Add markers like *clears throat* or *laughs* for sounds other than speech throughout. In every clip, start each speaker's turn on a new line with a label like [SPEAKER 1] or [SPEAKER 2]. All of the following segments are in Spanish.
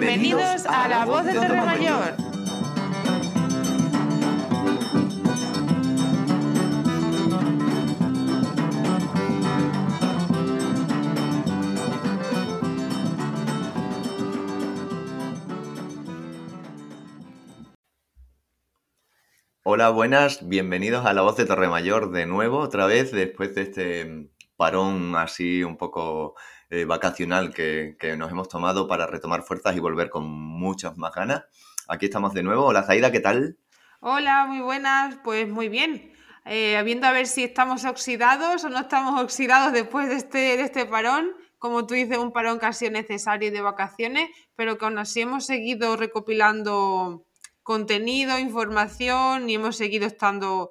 [SPEAKER 1] Bienvenidos a La Voz de Torremayor.
[SPEAKER 2] Hola, buenas, bienvenidos a La Voz de Torremayor de nuevo, otra vez, después de este parón así un poco eh, vacacional que, que, nos hemos tomado para retomar fuerzas y volver con muchas más ganas. Aquí estamos de nuevo. Hola, Zaida, ¿qué tal?
[SPEAKER 1] Hola, muy buenas, pues muy bien. Eh, viendo a ver si estamos oxidados o no estamos oxidados después de este, de este parón. Como tú dices, un parón casi necesario de vacaciones, pero que aún así hemos seguido recopilando contenido, información y hemos seguido estando,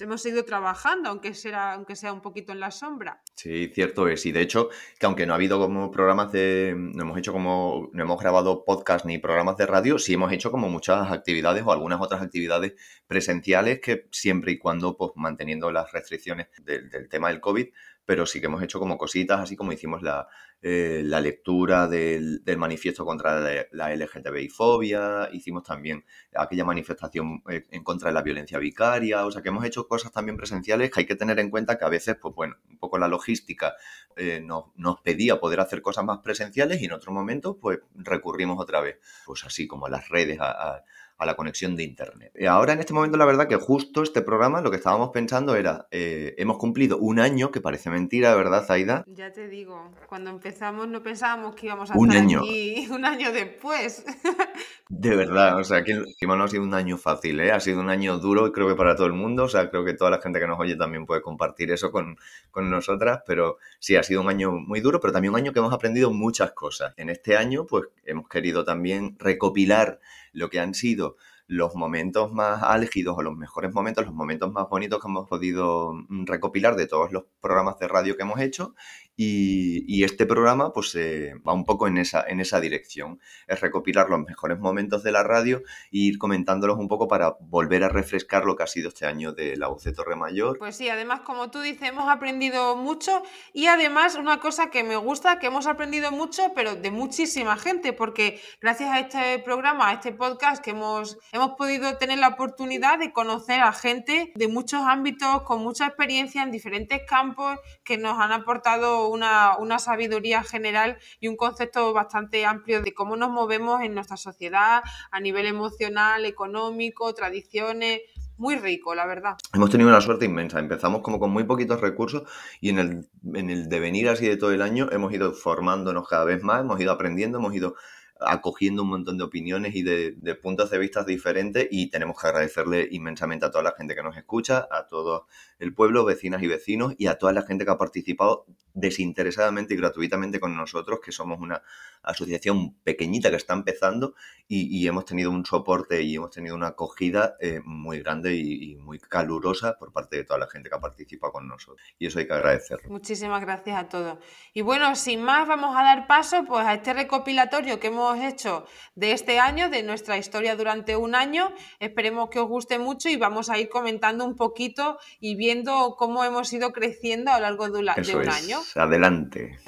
[SPEAKER 1] hemos seguido trabajando, aunque sea, aunque sea un poquito en la sombra.
[SPEAKER 2] Sí, cierto es. Y de hecho, que aunque no ha habido como programas de, no hemos hecho como, no hemos grabado podcast ni programas de radio, sí hemos hecho como muchas actividades o algunas otras actividades presenciales que siempre y cuando, pues manteniendo las restricciones del, del tema del COVID, pero sí que hemos hecho como cositas, así como hicimos la, eh, la lectura del, manifiesto contra la, LGTBI-fobia, hicimos también aquella manifestación eh, en contra de la violencia vicaria, o sea que hemos hecho cosas también presenciales que hay que tener en cuenta que a veces, pues bueno, un poco la logística eh, nos, pedía poder hacer cosas más presenciales y en otros momentos, pues recurrimos otra vez, pues así como las redes, a la conexión de Internet. Y ahora en este momento la verdad que justo este programa lo que estábamos pensando era, eh, hemos cumplido un año, que parece mentira, ¿verdad, Zaida?
[SPEAKER 1] Ya te digo, cuando empezamos no pensábamos que íbamos a un estar año. aquí *laughs* un año después. *laughs*
[SPEAKER 2] De verdad, o sea, que, no ha sido un año fácil, ¿eh? ha sido un año duro, creo que para todo el mundo, o sea, creo que toda la gente que nos oye también puede compartir eso con, con nosotras, pero sí, ha sido un año muy duro, pero también un año que hemos aprendido muchas cosas. En este año, pues hemos querido también recopilar lo que han sido los momentos más álgidos o los mejores momentos, los momentos más bonitos que hemos podido mm, recopilar de todos los programas de radio que hemos hecho y, este programa pues eh, va un poco en esa, en esa dirección, es recopilar los mejores momentos de la radio e ir comentándolos un poco para volver a refrescar lo que ha sido este año de la UC Torre Mayor.
[SPEAKER 1] Pues sí, además como tú dices, hemos aprendido mucho y además una cosa que me gusta, que hemos aprendido mucho, pero de muchísima gente, porque gracias a este programa, a este podcast que hemos, hemos podido tener la oportunidad de conocer a gente de muchos ámbitos, con mucha experiencia en diferentes campos, que nos han aportado una, sabiduría general y un concepto bastante amplio de cómo nos movemos en nuestra sociedad a nivel emocional, económico, tradiciones, muy rico, la verdad.
[SPEAKER 2] Hemos tenido una suerte inmensa. Empezamos como con muy poquitos recursos y en el, en el devenir así de todo el año hemos ido formándonos cada vez más, hemos ido aprendiendo, hemos ido acogiendo un montón de opiniones y de, puntos de vista diferentes y tenemos que agradecerle inmensamente a toda la gente que nos escucha, a todo el pueblo, vecinas y vecinos y a toda la gente que ha participado desinteresadamente y gratuitamente con nosotros, que somos una asociación pequeñita que está empezando y, hemos tenido un soporte y hemos tenido una acogida eh, muy grande y, muy calurosa por parte de toda la gente que ha participado con nosotros. Y eso hay que agradecerlo.
[SPEAKER 1] Muchísimas gracias a todos. Y bueno, sin más, vamos a dar paso pues, a este recopilatorio que hemos hecho de este año, de nuestra historia durante un año. Esperemos que os guste mucho y vamos a ir comentando un poquito y viendo cómo hemos ido creciendo a lo largo de, de un año.
[SPEAKER 2] Adelante.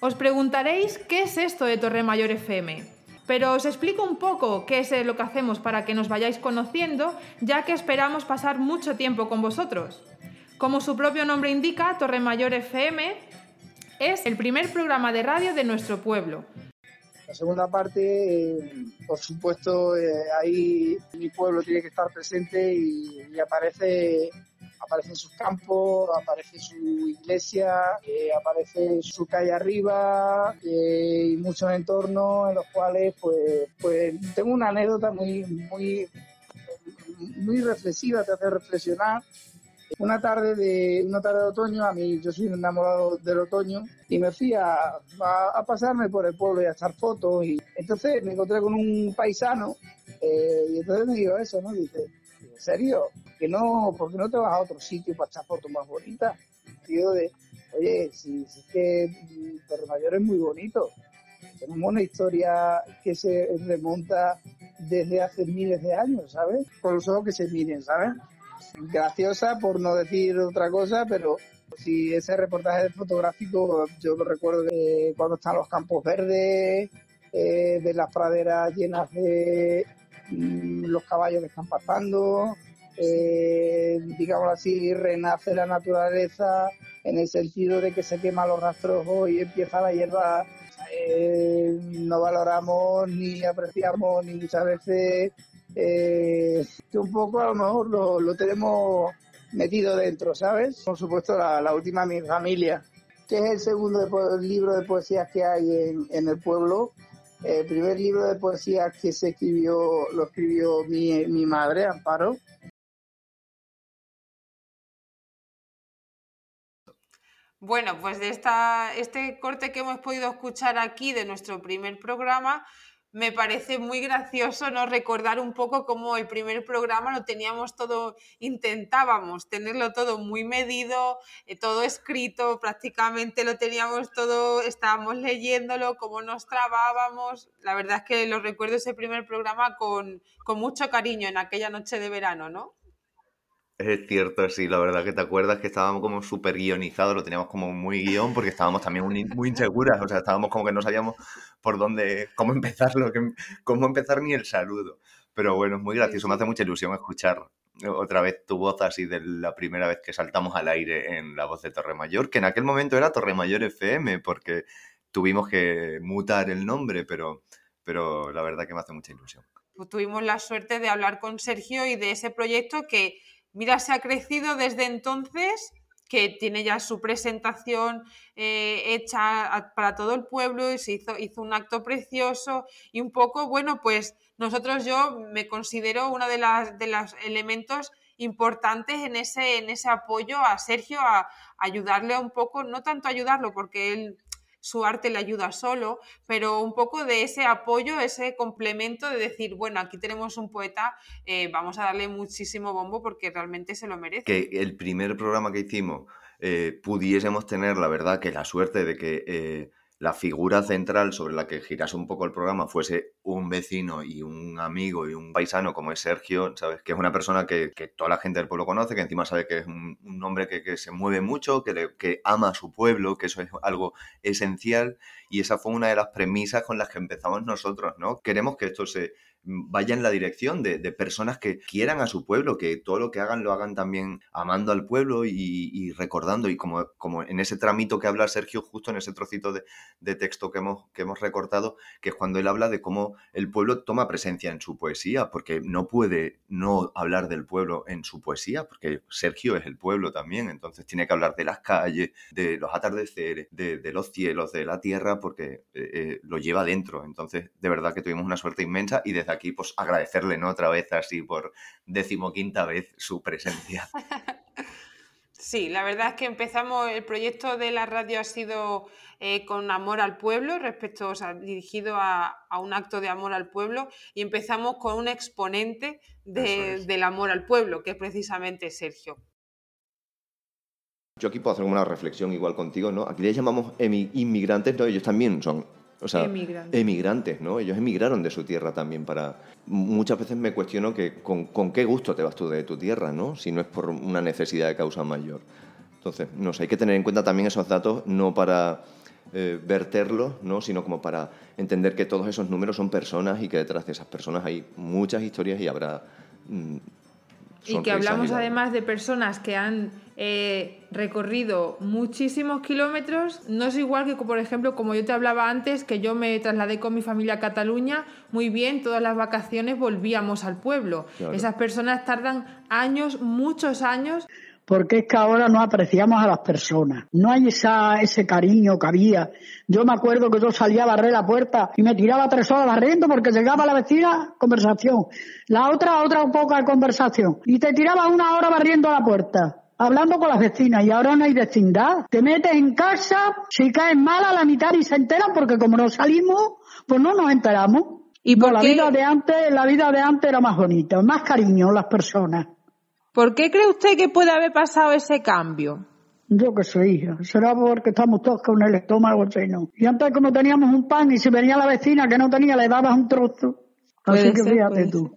[SPEAKER 3] Os preguntaréis qué es esto de Torre Mayor FM. Pero os explico un poco qué es lo que hacemos para que nos vayáis conociendo, ya que esperamos pasar mucho tiempo con vosotros. Como su propio nombre indica, Torre Mayor FM es el primer programa de radio de nuestro pueblo.
[SPEAKER 4] La segunda parte, eh, por supuesto, eh, ahí mi pueblo tiene que estar presente y aparece aparece sus campos, aparece su iglesia, eh, aparece su calle arriba y muchos entornos en los cuales pues, pues tengo una anécdota muy, muy, muy reflexiva, te hace reflexionar. Una tarde de una tarde de otoño, a mí yo soy enamorado del otoño y me fui a, a, pasarme por el pueblo y a echar fotos y entonces me encontré con un paisano eh, y entonces me dijo eso, ¿no? Dice, ¿en serio? que no, porque no te vas a otro sitio para echar fotos más bonitas? Tío de, oye, si, es que Torre Mayor es muy bonito, tenemos una historia que se remonta desde hace miles de años, ¿sabes? Por los ojos que se miren, ¿sabes? Graciosa por no decir otra cosa, pero si ese reportaje fotográfico, yo lo recuerdo que cuando están los campos verdes, eh, de las praderas llenas de los caballos que están pasando, eh, digamos así, renace la naturaleza en el sentido de que se queman los rastrojos y empieza la hierba. Eh, no valoramos ni apreciamos ni muchas veces eh, que un poco a lo mejor lo, lo tenemos metido dentro, ¿sabes? Por supuesto, la, la última mi familia, que es el segundo libro de poesías que hay en, en el pueblo. El primer libro de poesías que se escribió, lo escribió mi, mi madre, Amparo,
[SPEAKER 1] Bueno, pues de esta, este corte que hemos podido escuchar aquí de nuestro primer programa, me parece muy gracioso no recordar un poco cómo el primer programa lo teníamos todo, intentábamos tenerlo todo muy medido, eh, todo escrito, prácticamente lo teníamos todo, estábamos leyéndolo, cómo nos trabábamos. La verdad es que lo recuerdo ese primer programa con, con mucho cariño en aquella noche de verano, ¿no?
[SPEAKER 2] Es cierto, sí, la verdad que te acuerdas que estábamos como súper guionizados, lo teníamos como muy guion porque estábamos también muy, muy inseguras, o sea, estábamos como que no sabíamos por dónde, cómo empezarlo, cómo empezar ni el saludo. Pero bueno, es muy gracioso, me hace mucha ilusión escuchar otra vez tu voz así de la primera vez que saltamos al aire en la voz de Torre Mayor, que en aquel momento era Torre Mayor FM, porque tuvimos que mutar el nombre, pero, pero la verdad que me hace mucha ilusión.
[SPEAKER 1] Pues tuvimos la suerte de hablar con Sergio y de ese proyecto que Mira, se ha crecido desde entonces, que tiene ya su presentación eh, hecha para todo el pueblo y se hizo, hizo un acto precioso y un poco, bueno, pues nosotros yo me considero uno de, las, de los elementos importantes en ese, en ese apoyo a Sergio, a, ayudarle un poco, no tanto ayudarlo porque él su arte le ayuda solo, pero un poco de ese apoyo, ese complemento de decir, bueno, aquí tenemos un poeta, eh, vamos a darle muchísimo bombo porque realmente se lo merece.
[SPEAKER 2] Que el primer programa que hicimos eh, pudiésemos tener, la verdad, que la suerte de que eh, la figura central sobre la que girase un poco el programa fuese un vecino y un amigo y un paisano como es Sergio, ¿sabes? Que es una persona que, toda la gente del pueblo conoce, que encima sabe que es un, hombre que, que, se mueve mucho, que, que ama a su pueblo, que eso es algo esencial y esa fue una de las premisas con las que empezamos nosotros, ¿no? Queremos que esto se, vaya en la dirección de, personas que quieran a su pueblo, que todo lo que hagan lo hagan también amando al pueblo y, recordando, y como, como en ese tramito que habla Sergio, justo en ese trocito de, texto que hemos, que hemos recortado, que es cuando él habla de cómo el pueblo toma presencia en su poesía, porque no puede no hablar del pueblo en su poesía, porque Sergio es el pueblo también, entonces tiene que hablar de las calles, de los atardeceres, de, los cielos, de la tierra, porque eh, eh, lo lleva dentro. Entonces, de verdad que tuvimos una suerte inmensa y desde aquí pues agradecerle ¿no? otra vez así por decimoquinta vez su presencia. *laughs*
[SPEAKER 1] Sí, la verdad es que empezamos, el proyecto de la radio ha sido eh, con amor al pueblo, respecto, o sea, dirigido a, un acto de amor al pueblo, y empezamos con un exponente del amor al pueblo, que es precisamente Sergio.
[SPEAKER 2] Yo aquí puedo hacer una reflexión igual contigo, ¿no? Aquí les llamamos inmigrantes, ¿no? Ellos también son o sea, emigrantes. ¿no? Ellos emigraron de su tierra también para... Muchas veces me cuestiono que con, qué gusto te vas tú de tu tierra, ¿no? Si no es por una necesidad de causa mayor. Entonces, no sé, hay que tener en cuenta también esos datos, no para eh, verterlos, ¿no? sino como para entender que todos esos números son personas y que detrás de esas personas hay muchas historias y habrá mm,
[SPEAKER 3] y que hablamos además de personas que han eh, recorrido muchísimos kilómetros. No es igual que, por ejemplo, como yo te hablaba antes, que yo me trasladé con mi familia a Cataluña, muy bien, todas las vacaciones volvíamos al pueblo. Esas personas tardan años, muchos años
[SPEAKER 5] porque es que ahora no apreciamos a las personas. No hay esa, ese cariño que había. Yo me acuerdo que yo salía a barrer la puerta y me tiraba tres horas barriendo porque llegaba la vecina, conversación. La otra, otra poca conversación. Y te tiraba una hora barriendo la puerta hablando con las vecinas y ahora no hay vecindad. Te metes en casa, si caes mal a la mitad y se enteran porque como no salimos, pues no nos enteramos. ¿Y por la vida de antes, la vida de antes era más bonita, más cariño las personas.
[SPEAKER 3] ¿Por qué cree usted que puede haber pasado ese cambio?
[SPEAKER 5] Yo qué sé, hija. Será porque estamos todos con el estómago lleno. Y antes como teníamos un pan y si venía la vecina que no tenía le dabas un trozo. Así que fíjate tú.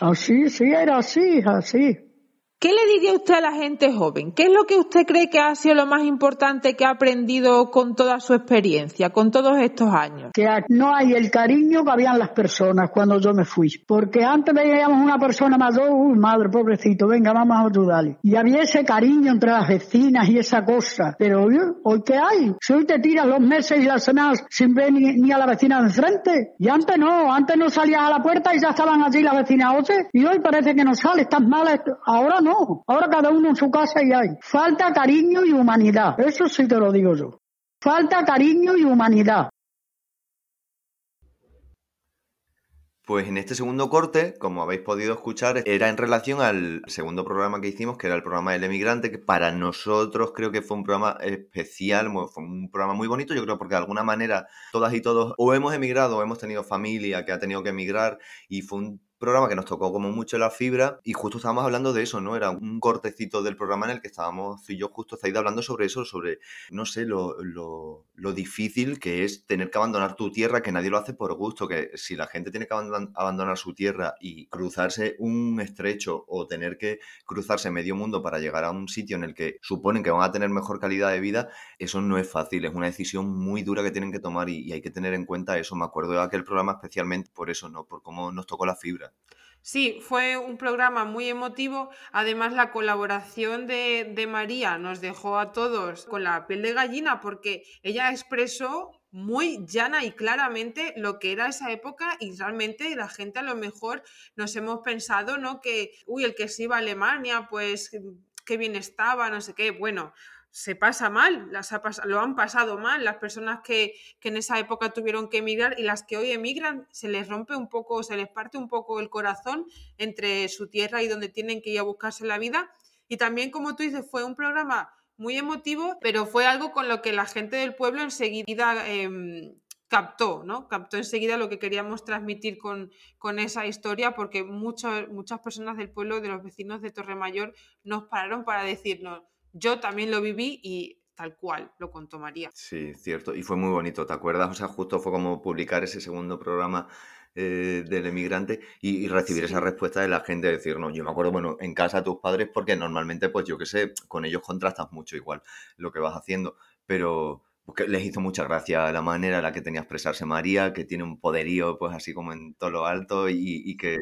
[SPEAKER 5] Así, sí, era así, así.
[SPEAKER 3] ¿Qué le diría usted a la gente joven? ¿Qué es lo que usted cree que ha sido lo más importante que ha aprendido con toda su experiencia, con todos estos años?
[SPEAKER 5] que no hay el cariño que habían las personas cuando yo me fui. Porque antes veíamos una persona mayor, uy, madre, pobrecito, venga, vamos a ayudarle. Y había ese cariño entre las vecinas y esa cosa. Pero hoy, ¿hoy qué hay? Si hoy te tiras los meses y las semanas sin ver ni, a la vecina de enfrente. Y antes no, antes no salías a la puerta y ya estaban allí las vecinas, oye, y hoy parece que no sale, estás mal. Ahora no, ahora cada uno en su casa y hay. Falta cariño y humanidad. Eso sí te lo digo yo. Falta cariño y humanidad.
[SPEAKER 2] Pues en este segundo corte, como habéis podido escuchar, era en relación al segundo programa que hicimos, que era el programa del emigrante, que para nosotros creo que fue un programa especial, fue un programa muy bonito, yo creo porque de alguna manera todas y todos o hemos emigrado o hemos tenido familia que ha tenido que emigrar y fue un programa que nos tocó como mucho la fibra y justo estábamos hablando de eso, ¿no? Era un cortecito del programa en el que estábamos y yo justo Zaida hablando sobre eso, sobre, no sé, lo, lo, lo, difícil que es tener que abandonar tu tierra, que nadie lo hace por gusto, que si la gente tiene que abandonar su tierra y cruzarse un estrecho o tener que cruzarse medio mundo para llegar a un sitio en el que suponen que van a tener mejor calidad de vida, eso no es fácil, es una decisión muy dura que tienen que tomar y, y hay que tener en cuenta eso. Me acuerdo de aquel programa especialmente por eso, ¿no? Por cómo nos tocó la fibra.
[SPEAKER 1] Sí, fue un programa muy emotivo. Además, la colaboración de, de, María nos dejó a todos con la piel de gallina porque ella expresó muy llana y claramente lo que era esa época y realmente la gente a lo mejor nos hemos pensado, ¿no? Que, uy, el que se iba a Alemania, pues qué bien estaba, no sé qué. Bueno, se pasa mal, las lo han pasado mal, las personas que, en esa época tuvieron que emigrar y las que hoy emigran, se les rompe un poco, se les parte un poco el corazón entre su tierra y donde tienen que ir a buscarse la vida. Y también, como tú dices, fue un programa muy emotivo, pero fue algo con lo que la gente del pueblo enseguida em, captó, ¿no? Captó enseguida lo que queríamos transmitir con, con esa historia, porque muchas muchas personas del pueblo, de los vecinos de Torremayor, nos pararon para decirnos, yo también lo viví y tal cual lo contó María.
[SPEAKER 2] Sí, cierto. Y fue muy bonito, ¿te acuerdas? O sea, justo fue como publicar ese segundo programa eh, del emigrante y, recibir esa respuesta de la gente, decir, no, yo me acuerdo, bueno, en casa tus padres, porque normalmente, pues yo qué sé, con ellos contrastas mucho igual lo que vas haciendo, pero les hizo mucha gracia la manera en la que tenía expresarse María, que tiene un poderío, pues así como en todo lo alto y, que...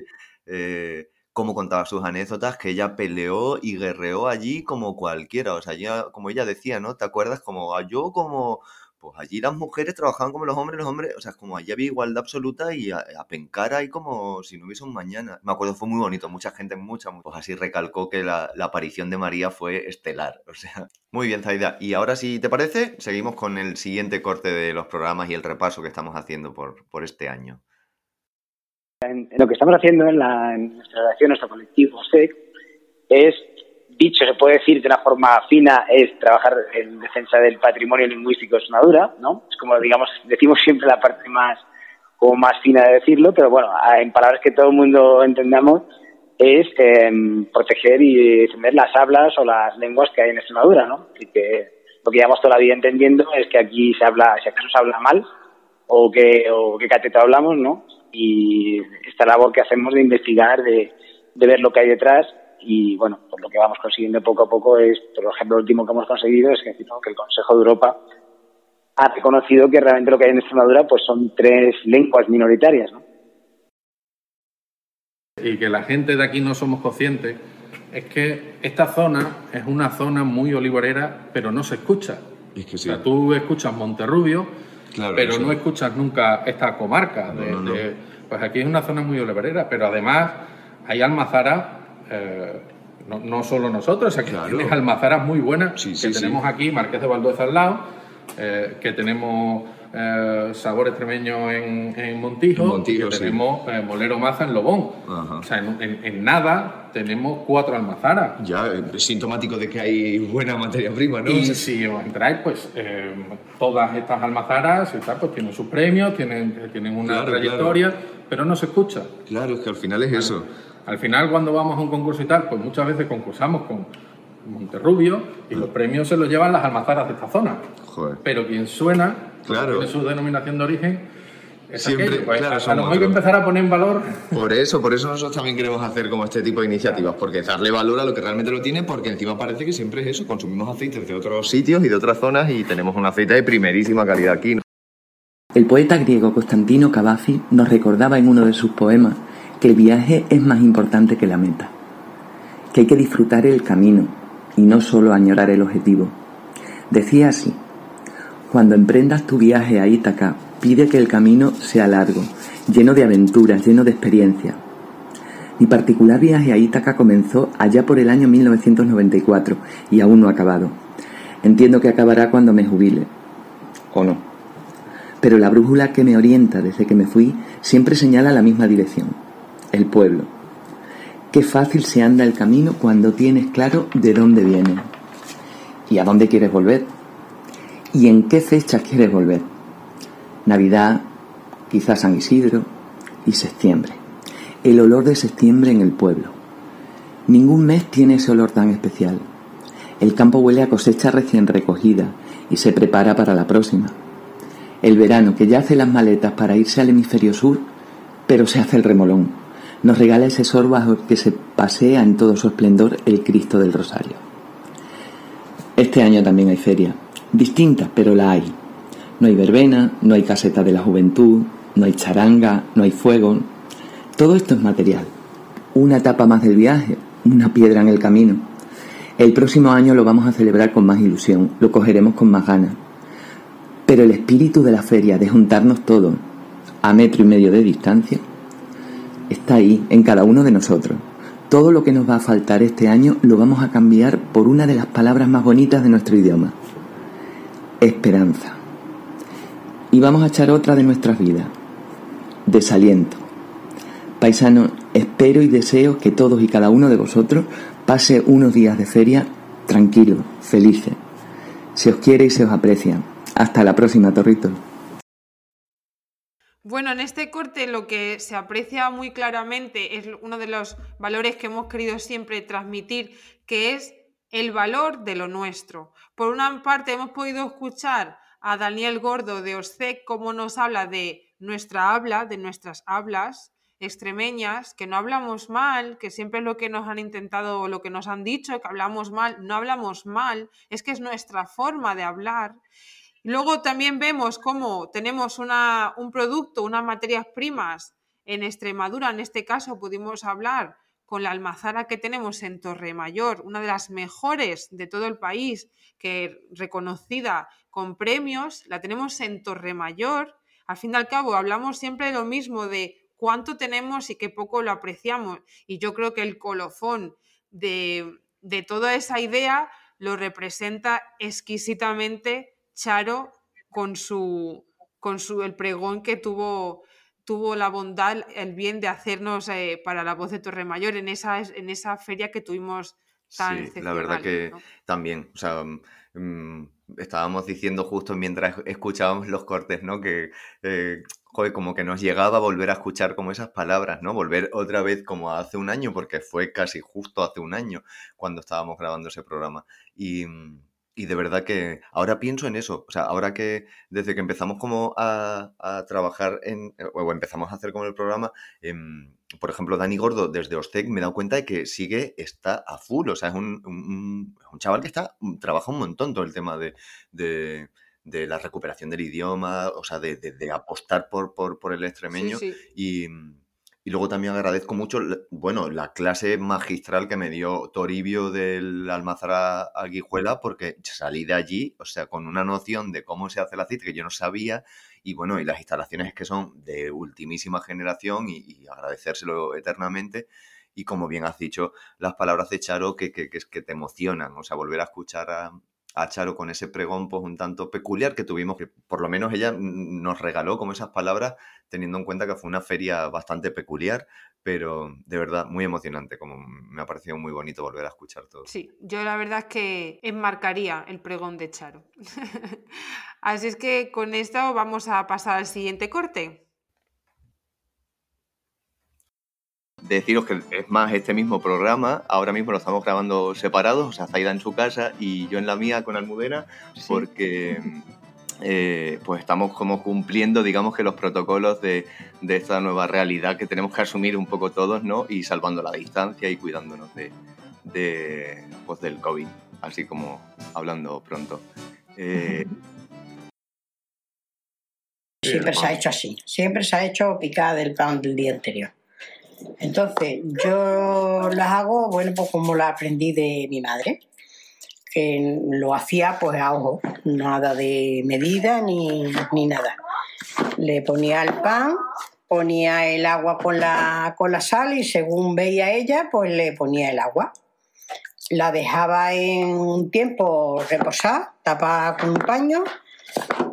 [SPEAKER 2] Eh, cómo contaba sus anécdotas, que ella peleó y guerreó allí como cualquiera. O sea, ya, como ella decía, ¿no? ¿Te acuerdas? Como ah, yo, como. Pues allí las mujeres trabajaban como los hombres, los hombres, o sea, como allí había igualdad absoluta y a, pencar ahí como si no hubiese un mañana. Me acuerdo, fue muy bonito, mucha gente, mucha, pues así recalcó que la, aparición de María fue estelar, *laughs* o sea, muy bien, Zaida. Y ahora, si te parece, seguimos con el siguiente corte de los programas y el repaso que estamos haciendo por, por este año
[SPEAKER 6] lo que estamos haciendo en, la, nuestra relación, nuestro colectivo SEC, es, dicho, se puede decir de una forma fina, es trabajar en defensa del patrimonio lingüístico de Extremadura, ¿no? Es como, digamos, decimos siempre la parte más, como más fina de decirlo, pero bueno, en palabras que todo el mundo entendamos, es em, proteger y defender las hablas o las lenguas que hay en Extremadura, ¿no? Y que lo que llevamos toda la vida entendiendo es que aquí se habla, si acaso se habla mal, o que, o qué cateto hablamos, ¿no? Y esta labor que hacemos de investigar, de, ver lo que hay detrás y bueno, pues lo que vamos consiguiendo poco a poco es, por ejemplo, lo último que hemos conseguido es que, que el Consejo de Europa ha reconocido que realmente lo que hay en Extremadura pues son tres lenguas minoritarias, ¿no?
[SPEAKER 7] Y que la gente de aquí no somos conscientes es que esta zona es una zona muy olivorera, pero no se escucha. Es que sí. O sea, tú escuchas Monterrubio pero no escuchas nunca esta comarca. pues aquí es una zona muy olivarera, pero además hay almazaras, eh, no, solo nosotros, aquí tienes almazaras muy buenas que tenemos aquí, Marqués de Valdueza al lado, eh, que tenemos eh, Sabor Extremeño en, en Montijo, tenemos eh, Molero Maza en Lobón. O sea, en, nada tenemos cuatro almazaras.
[SPEAKER 2] Ya, es sintomático de que hay buena materia prima, ¿no?
[SPEAKER 7] Y si os entráis, pues todas estas almazaras pues tienen sus premios, tienen, tienen una trayectoria, pero no se escucha.
[SPEAKER 2] Claro, es que al final es eso.
[SPEAKER 7] Al final, cuando vamos a un concurso y tal, pues muchas veces concursamos con Monterrubio y los premios se los llevan las almazaras de esta zona. Pero quien suena, claro. tiene su denominación de origen, es Siempre, pues, claro, hay que empezar a poner en valor.
[SPEAKER 2] Por eso, por eso nosotros también queremos hacer como este tipo de iniciativas, porque darle valor a lo que realmente lo tiene, porque encima parece que siempre es eso, consumimos aceites de otros sitios y de otras zonas y tenemos un aceite de primerísima calidad aquí.
[SPEAKER 8] El poeta griego Constantino Cavafis nos recordaba en uno de sus poemas que el viaje es más importante que la meta, que hay que disfrutar el camino y no solo añorar el objetivo. Decía así, cuando emprendas tu viaje a Ítaca, pide que el camino sea largo, lleno de aventuras, lleno de experiencia. Mi particular viaje a Ítaca comenzó allá por el año 1994 y aún no ha acabado. Entiendo que acabará cuando me jubile, o no pero la brújula que me orienta desde que me fui siempre señala la misma dirección, el pueblo. Qué fácil se anda el camino cuando tienes claro de dónde vienes y a dónde quieres volver y en qué fecha quieres volver. Navidad, quizás San Isidro y septiembre. El olor de septiembre en el pueblo. Ningún mes tiene ese olor tan especial. El campo huele a cosecha recién recogida y se prepara para la próxima. El verano, que ya hace las maletas para irse al hemisferio sur, pero se hace el remolón. Nos regala ese sol bajo que se pasea en todo su esplendor el Cristo del Rosario. Este año también hay feria, distinta, pero la hay. No hay verbena, no hay caseta de la juventud, no hay charanga, no hay fuego. Todo esto es material. Una etapa más del viaje, una piedra en el camino. El próximo año lo vamos a celebrar con más ilusión, lo cogeremos con más ganas pero el espíritu de la feria, de juntarnos todos a metro y medio de distancia, está ahí, en cada uno de nosotros. Todo lo que nos va a faltar este año lo vamos a cambiar por una de las palabras más bonitas de nuestro idioma. Esperanza. Y vamos a echar otra de nuestras vidas. Desaliento. Paisano, espero y deseo que todos y cada uno de vosotros pase unos días de feria tranquilos, felices. Se os quiere y se os aprecia hasta la próxima, Torrito.
[SPEAKER 1] Bueno, en este corte lo que se aprecia muy claramente es uno de los valores que hemos querido siempre transmitir, que es el valor de lo nuestro. Por una parte, hemos podido escuchar a Daniel Gordo de OSCEC cómo nos habla de nuestra habla, de nuestras hablas, extremeñas, que no hablamos mal, que siempre es lo que nos han intentado o lo que nos han dicho, que hablamos mal, no hablamos mal, es que es nuestra forma de hablar. Luego también vemos cómo tenemos un producto, unas materias primas en Extremadura, en este caso pudimos hablar con la almazara que tenemos en Torremayor, una de las mejores de todo el país, que reconocida con premios, la tenemos en Torremayor. Al fin y al cabo, hablamos siempre de lo mismo, de cuánto tenemos y qué poco lo apreciamos. Y yo creo que el colofón de, de toda esa idea lo representa exquisitamente Charo con su, con su el pregón que tuvo, tuvo la bondad, el bien de hacernos eh, para la voz de Torremayor en esa, en esa feria que tuvimos tan
[SPEAKER 2] Sí, la verdad que también, o sea, mm, estábamos diciendo justo mientras escuchábamos los cortes, ¿no? Que, eh, joder, como que nos llegaba a volver a escuchar como esas palabras, ¿no? Volver otra vez como hace un año, porque fue casi justo hace un año cuando estábamos grabando ese programa. Y, mm, y de verdad que ahora pienso en eso, o sea, ahora que desde que empezamos como a, trabajar en, o empezamos a hacer como el programa, em, por ejemplo, Dani Gordo desde Ostec me he dado cuenta de que sigue, está a full, o sea, es un, un, chaval que está, mm, trabaja un montón todo el tema de, de, la recuperación del idioma, o sea, de, de apostar por, por, por el extremeño y y luego también agradezco mucho, bueno, la clase magistral que me dio Toribio del Almazara Aguijuela, porque salí de allí, o sea, con una noción de cómo se hace el aceite que yo no sabía, y bueno, y las instalaciones que son de ultimísima generación, y, agradecérselo eternamente. Y como bien has dicho, las palabras de Charo que, que, que te emocionan, o sea, volver a escuchar a, a Charo con ese pregón pues un tanto peculiar que tuvimos, que por lo menos ella nos regaló como esas palabras, teniendo en cuenta que fue una feria bastante peculiar, pero de verdad muy emocionante, como me ha parecido muy bonito volver a escuchar todo.
[SPEAKER 1] Sí, yo la verdad es que enmarcaría el pregón de Charo. *laughs* Así es que con esto vamos a pasar al siguiente corte.
[SPEAKER 2] Deciros que es más este mismo programa, ahora mismo lo estamos grabando separados, o sea, Zaida en su casa y yo en la mía con Almudena, porque eh, pues estamos como cumpliendo, digamos que los protocolos de, de, esta nueva realidad que tenemos que asumir un poco todos, ¿no? Y salvando la distancia y cuidándonos de, de pues, del COVID, así como hablando pronto. Eh,
[SPEAKER 9] siempre se ha hecho así. Siempre se ha hecho picada del pan del día anterior. Entonces, yo las hago, bueno, pues como la aprendí de mi madre, que lo hacía pues a ojo, nada de medida ni, ni nada. Le ponía el pan, ponía el agua con la, con la sal y según veía ella, pues le ponía el agua. La dejaba en un tiempo reposar, tapada con un paño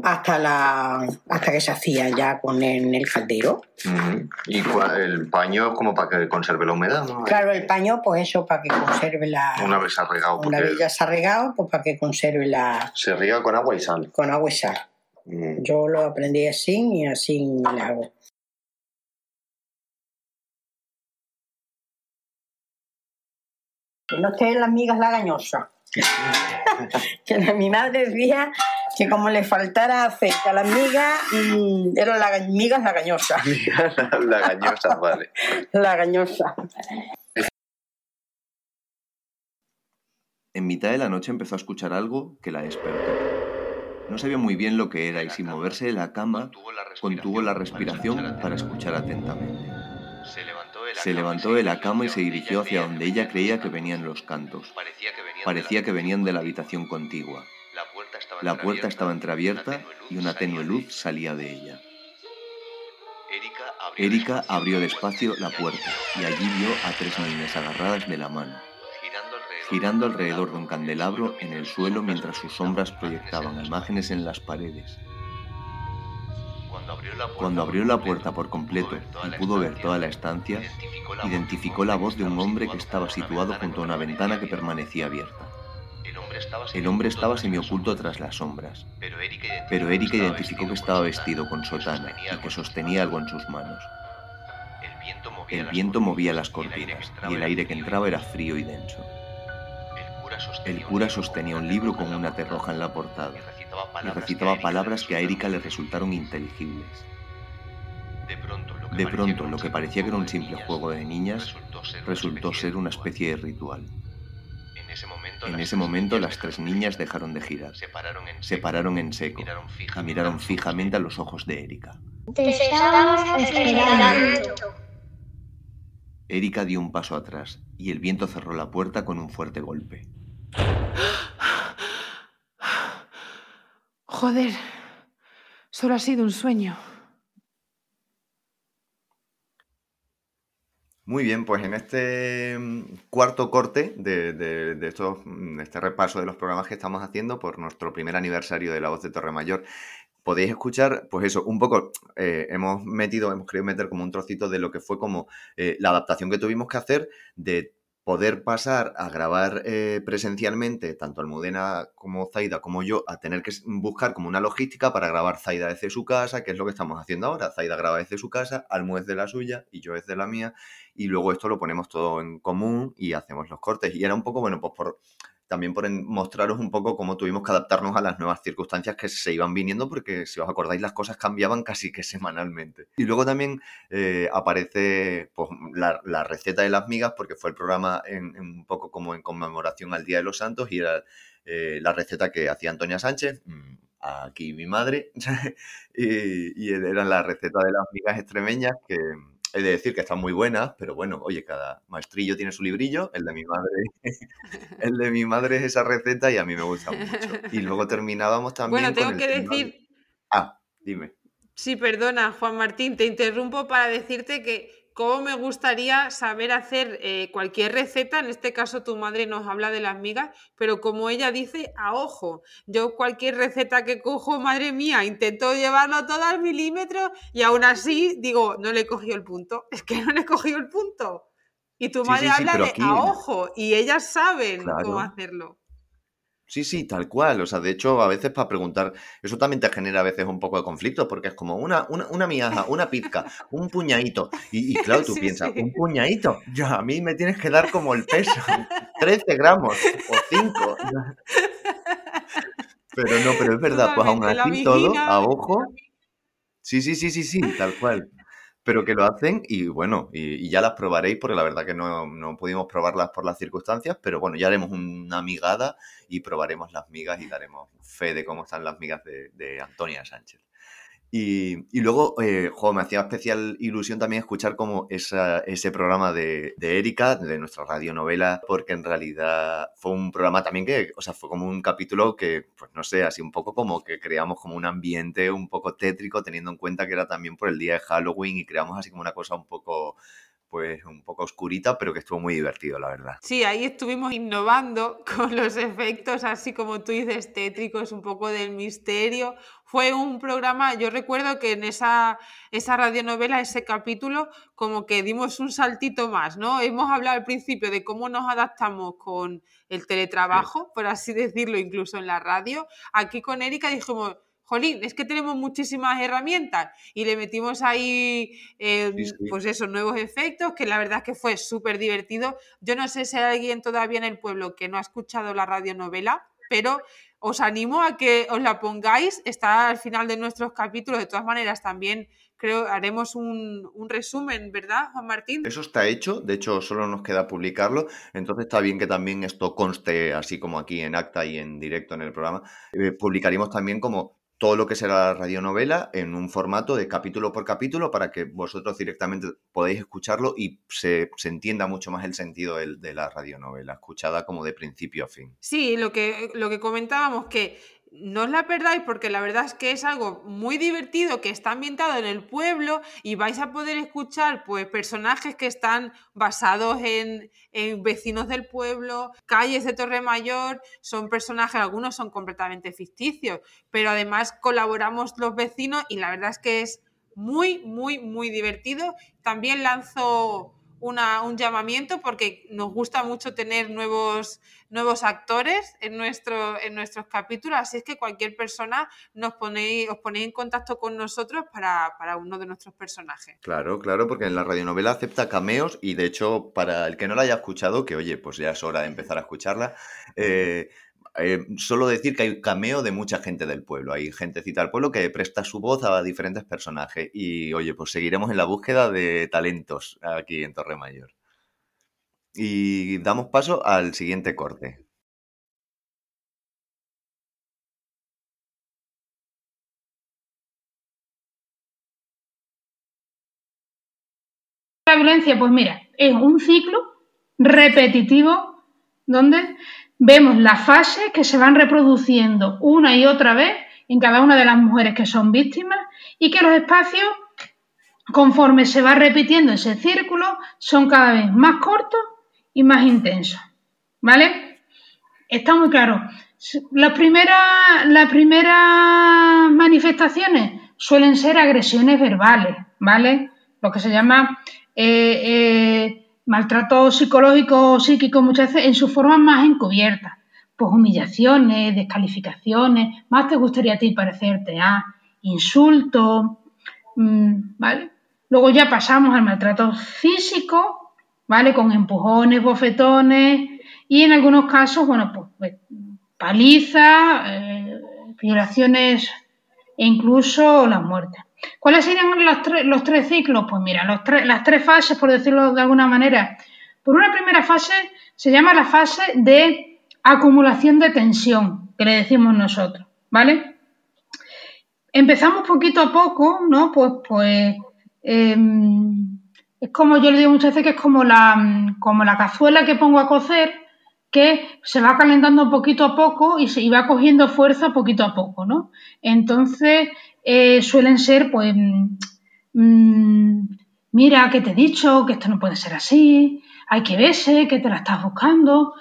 [SPEAKER 9] hasta la hasta que se hacía ya con el, el caldero.
[SPEAKER 2] ¿Y el paño como para que conserve la humedad? ¿no?
[SPEAKER 9] Claro, el paño, pues eso, para que conserve la.
[SPEAKER 2] Una vez arregado.
[SPEAKER 9] Una vez ya se ha regado, pues para que conserve la.
[SPEAKER 2] Se riega con agua y sal.
[SPEAKER 9] Con agua y sal. Yo lo aprendí así y así le hago. Que no estén las migas lagañosas. *laughs* *laughs* que mi madre decía que como le faltara aceite a las migas, mmm, eran las migas lagañosas.
[SPEAKER 2] lagañosas, vale.
[SPEAKER 9] Lagañosas.
[SPEAKER 2] En mitad de la noche empezó a escuchar algo que la despertó. No sabía muy bien lo que era y sin moverse de la cama contuvo la respiración para escuchar atentamente. Se levantó de la cama y se dirigió hacia donde ella creía que venían los cantos. Parecía que venían de la habitación contigua. La puerta estaba entreabierta y una tenue luz salía de ella. Erika abrió despacio la puerta y allí vio a tres niñas agarradas de la mano, girando alrededor de un candelabro en el suelo mientras sus sombras proyectaban imágenes en las paredes. Cuando abrió la puerta por completo y pudo ver toda la estancia, identificó la voz de un hombre que estaba situado junto a una ventana que permanecía abierta. El hombre estaba semioculto tras las sombras, pero Erika identificó que estaba vestido con sotana y que sostenía algo en sus manos. El viento movía las cortinas y el aire que entraba era frío y denso. El cura sostenía un libro con una T roja en la portada y recitaba palabras que a Erika le resultaron inteligibles. De pronto, lo que parecía que era un simple juego de niñas resultó ser una especie de ritual. En ese momento las tres niñas dejaron de girar, se pararon en seco y miraron fijamente a los ojos de Erika. Erika dio un paso atrás y el viento cerró la puerta con un fuerte golpe.
[SPEAKER 3] Joder, solo ha sido un sueño.
[SPEAKER 2] Muy bien, pues en este mm, cuarto corte de, estos, mm, este repaso de los programas que estamos haciendo por nuestro primer aniversario de La Voz de Torre Mayor, podéis escuchar, pues eso, un poco, eh, hemos metido, hemos querido meter como un trocito de lo que fue como eh, la adaptación que tuvimos que hacer de poder pasar a grabar eh, presencialmente, tanto Almudena como Zaida como yo, a tener que buscar como una logística para grabar Zaida desde su casa, que es lo que estamos haciendo ahora. Zaida graba desde su casa, Almu es de la suya y yo desde la mía, y luego esto lo ponemos todo en común y hacemos los cortes. Y era un poco, bueno, pues por también por mostraros un poco cómo tuvimos que adaptarnos a las nuevas circunstancias que se iban viniendo, porque si os acordáis las cosas cambiaban casi que semanalmente. Y luego también eh, aparece pues, la, receta de las migas, porque fue el programa en, un poco como en conmemoración al Día de los Santos y era eh, la receta que hacía Antonia Sánchez, mm, aquí mi madre, *laughs* y, y era la receta de las migas extremeñas que He de decir que están muy buenas, pero bueno, oye, cada maestrillo tiene su librillo, el de mi madre, *laughs* el de mi madre es esa receta y a mí me gusta mucho. Y luego terminábamos también.
[SPEAKER 1] Bueno, tengo que decir.
[SPEAKER 2] Ah, dime.
[SPEAKER 1] Sí, perdona, Juan Martín, te interrumpo para decirte que cómo me gustaría saber hacer eh, cualquier receta, en este caso tu madre nos habla de las migas, pero como ella dice, a ojo, yo cualquier receta que cojo, madre mía, intento llevarlo todo al milímetro y aún así digo, no le he cogido el punto, *laughs* es que no le he cogido el punto. Y tu madre habla de a ojo y ellas saben cómo hacerlo.
[SPEAKER 2] Sí, sí, tal cual. O sea, de hecho, a veces para preguntar, eso también te genera a veces un poco de conflicto, porque es como una, una, una miaja, una pizca, un puñadito. Y, claro, tú piensas, un puñadito, yo, a mí me tienes que dar como el peso, 13 gramos o 5. Pero no, pero es verdad, pues aún así todo, a ojo. Sí, sí, sí, sí, sí, tal cual pero que lo hacen y bueno, y, ya las probaréis porque la verdad que no, no, pudimos probarlas por las circunstancias, pero bueno, ya haremos una migada y probaremos las migas y daremos fe de cómo están las migas de, Antonia Sánchez. Y, luego, eh, me hacía especial ilusión también escuchar como ese programa de, de Erika, de nuestra radionovela, porque en realidad fue un programa también que, o sea, fue como un capítulo que, pues no sé, así un poco como que creamos como un ambiente un poco tétrico, teniendo en cuenta que era también por el día de Halloween y creamos así como una cosa un poco pues un poco oscurita, pero que estuvo muy divertido, la verdad.
[SPEAKER 1] Sí, ahí estuvimos innovando *laughs* con los efectos, así como tú dices, tétricos, un poco del misterio. Fue un programa, yo recuerdo que en esa, esa radionovela, ese capítulo, como que dimos un saltito más, ¿no? Hemos hablado al principio de cómo nos adaptamos con el teletrabajo, por así decirlo, incluso en la radio. Aquí con Erika dijimos, jolín, es que tenemos muchísimas herramientas y le metimos ahí, em, pues esos nuevos efectos, que la verdad es que fue súper divertido. Yo no sé si hay alguien todavía en el pueblo que no ha escuchado la radionovela, pero os animo a que os la pongáis, está al final de nuestros capítulos, de todas maneras también creo haremos un, resumen, ¿verdad, Juan Martín?
[SPEAKER 2] Eso está hecho, de hecho solo nos queda publicarlo, entonces está bien que también esto conste así como aquí en acta y en directo en el programa. Eh, publicaremos también como todo lo que será la radionovela en un formato de capítulo por capítulo para que vosotros directamente podáis escucharlo y se, entienda mucho más el sentido de, de, la radionovela, escuchada como de principio a fin.
[SPEAKER 1] Sí, lo que, lo que comentábamos, que no os la perdáis porque la verdad es que es algo muy divertido que está ambientado en el pueblo y vais a poder escuchar pues personajes que están basados en, vecinos del pueblo, calles de Torre Mayor, son personajes, algunos son completamente ficticios, pero además colaboramos los vecinos y la verdad es que es muy, muy, muy divertido. También lanzo un llamamiento porque nos gusta mucho tener nuevos, nuevos actores en, nuestro, en nuestros capítulos, así es que cualquier persona nos ponéis, os ponéis en contacto con nosotros para, para, uno de nuestros personajes.
[SPEAKER 2] Claro, claro, porque en la radionovela acepta cameos y de hecho para el que no la haya escuchado, que oye, pues ya es hora de empezar a escucharla, eh, eh, solo decir que hay cameo de mucha gente del pueblo. Hay gentecita del pueblo que presta su voz a diferentes personajes. Y oye, pues seguiremos en la búsqueda de talentos aquí en Torre Mayor. Y damos paso al siguiente corte.
[SPEAKER 10] La violencia, pues mira, es un ciclo repetitivo donde vemos las fases que se van reproduciendo una y otra vez en cada una de las mujeres que son víctimas y que los espacios, conforme se va repitiendo ese círculo, son cada vez más cortos y más intensos. ¿Vale? Está muy claro. Las primeras, manifestaciones suelen ser agresiones verbales, ¿vale? Lo que se llama eh, eh, maltrato psicológico o psíquico muchas veces en su forma más encubierta. Pues humillaciones, descalificaciones, más te gustaría a ti parecerte a insulto, mm, ¿vale? Luego ya pasamos al maltrato físico, ¿vale? Con empujones, bofetones y en algunos casos, bueno, pues, pues paliza, eh, violaciones e incluso la muerte. ¿Cuáles serían los, tres ciclos? Pues mira, las tres fases, por decirlo de alguna manera. Por una primera fase se llama la fase de acumulación de tensión, que le decimos nosotros, ¿vale? Empezamos poquito a poco, ¿no? Pues, pues em, es como yo le digo muchas veces que es como la, como la cazuela que pongo a cocer, que se va calentando poquito a poco y, se, y va cogiendo fuerza poquito a poco, ¿no? Entonces, eh, suelen ser, pues, mm, mira, que te he dicho, que esto no puede ser así, hay que verse, que te la estás buscando,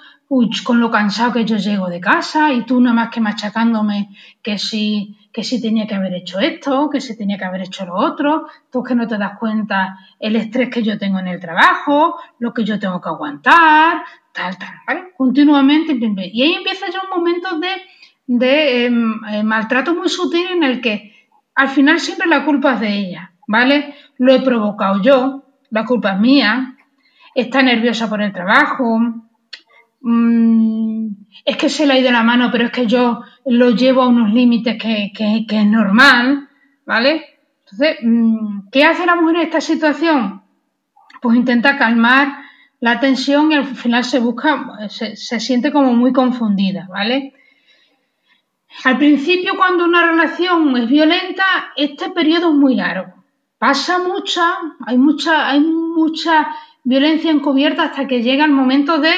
[SPEAKER 10] con lo cansado que yo llego de casa y tú nada más que machacándome que si, que si tenía que haber hecho esto, que si tenía que haber hecho lo otro, tú que no te das cuenta el estrés que yo tengo en el trabajo, lo que yo tengo que aguantar, tal, tal, ¿vale? Continuamente. Y ahí empieza ya un momento de, de em, eh, maltrato muy sutil en el que al final siempre la culpa es de ella, ¿vale? Lo he provocado yo, la culpa es mía, está nerviosa por el trabajo, mm, es que se le ha ido la mano, pero es que yo lo llevo a unos límites que, es normal, ¿vale? Entonces, mm, ¿qué hace la mujer en esta situación? Pues intenta calmar la tensión y al final se busca, se, se siente como muy confundida, ¿vale? Al principio, cuando una relación es violenta, este periodo es muy largo. Pasa mucha, hay mucha, hay mucha violencia encubierta hasta que llega el momento de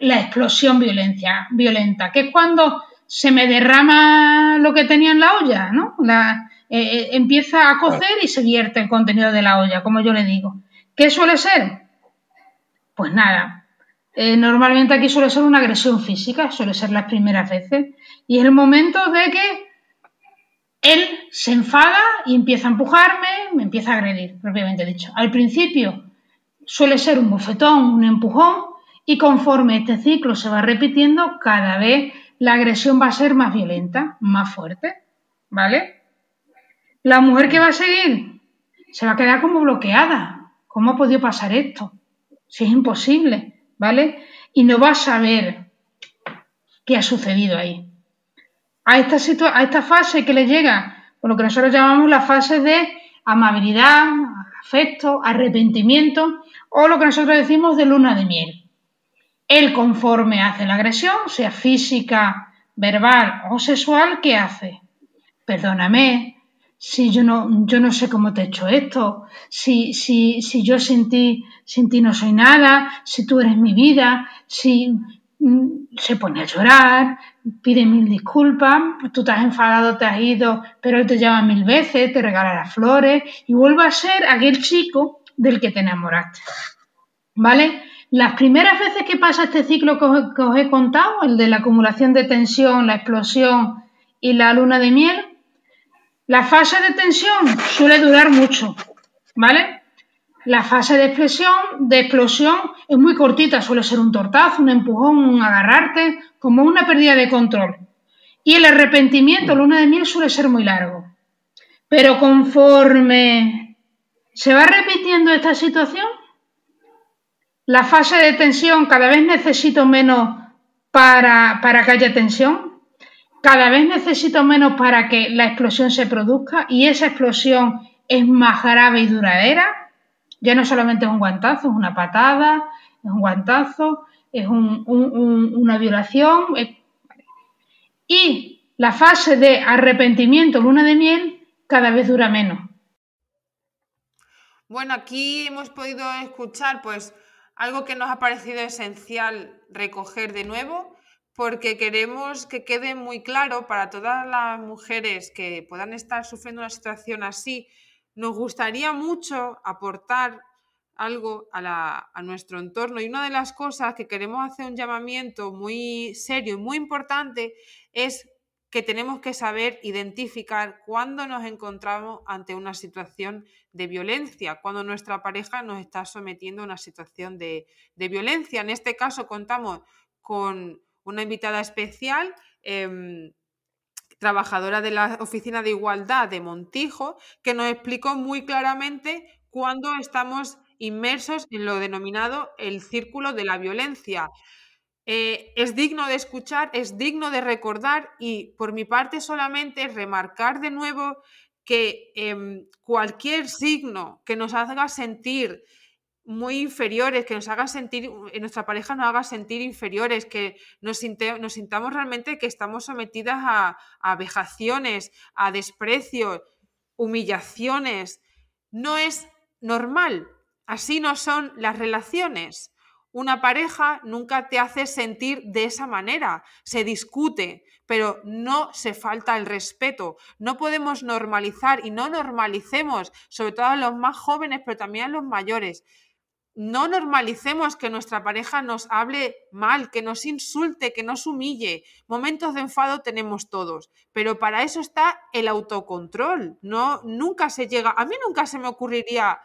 [SPEAKER 10] la explosión violencia, violenta, que es cuando se me derrama lo que tenía en la olla, ¿no? Eh, eh, empieza a cocer y se vierte el contenido de la olla, como yo le digo. ¿Qué suele ser? Pues nada, eh, normalmente aquí suele ser una agresión física, suele ser las primeras veces, y es el momento de que él se enfada y empieza a empujarme, me empieza a agredir, propiamente dicho. Al principio suele ser un bofetón, un empujón, y conforme este ciclo se va repitiendo, cada vez la agresión va a ser más violenta, más fuerte, ¿vale? La mujer que va a seguir se va a quedar como bloqueada. ¿Cómo ha podido pasar esto? Si es imposible, ¿vale? Y no va a saber qué ha sucedido ahí. A esta, a esta fase que le llega, por lo que nosotros llamamos la fase de amabilidad, afecto, arrepentimiento, o lo que nosotros decimos de luna de miel. Él conforme hace la agresión, sea física, verbal o sexual, ¿qué hace? Perdóname, si yo no, yo no sé cómo te he hecho esto, si, si, si yo sin ti, sin ti no soy nada, si tú eres mi vida, si mm, se pone a llorar, pide mil disculpas, tú te has enfadado, te has ido, pero él te llama mil veces, te regala las flores y vuelve a ser aquel chico del que te enamoraste. ¿Vale? Las primeras veces que pasa este ciclo que os, he contado, el de la acumulación de tensión, la explosión y la luna de miel, la fase de tensión suele durar mucho, ¿vale? La fase de explosión, de explosión es muy cortita, suele ser un tortazo, un empujón, un agarrarte, como una pérdida de control. Y el arrepentimiento, luna de miel, suele ser muy largo. Pero conforme se va repitiendo esta situación, la fase de tensión cada vez necesito menos para, para, que haya tensión, cada vez necesito menos para que la explosión se produzca y esa explosión es más grave y duradera. Ya no solamente es un guantazo, es una patada, es un guantazo, es una violación. Y la fase de arrepentimiento, luna de miel, cada vez dura menos.
[SPEAKER 1] Bueno, aquí hemos podido escuchar pues algo que nos ha parecido esencial recoger de nuevo, porque queremos que quede muy claro para todas las mujeres que puedan estar sufriendo una situación así, nos gustaría mucho aportar algo a, nuestro entorno. Y una de las cosas que queremos hacer un llamamiento muy serio y muy importante es que tenemos que saber identificar cuándo nos encontramos ante una situación de violencia, cuando nuestra pareja nos está sometiendo a una situación de, violencia. En este caso contamos con una invitada especial. Em, trabajadora de la Oficina de Igualdad de Montijo, que nos explicó muy claramente cuándo estamos inmersos en lo denominado el círculo de la violencia. Eh, es digno de escuchar, es digno de recordar y por mi parte solamente remarcar de nuevo que em, cualquier signo que nos haga sentir muy inferiores, que nos haga sentir, en nuestra pareja nos haga sentir inferiores, que nos, sintamos realmente que estamos sometidas a, a vejaciones, a desprecios, humillaciones, no es normal. Así no son las relaciones. Una pareja nunca te hace sentir de esa manera, se discute, pero no se falta el respeto. No podemos normalizar y no normalicemos, sobre todo a los más jóvenes, pero también a los mayores. No normalicemos que nuestra pareja nos hable mal, que nos insulte, que nos humille. Momentos de enfado tenemos todos, pero para eso está el autocontrol. No nunca se llega, a mí nunca se me ocurriría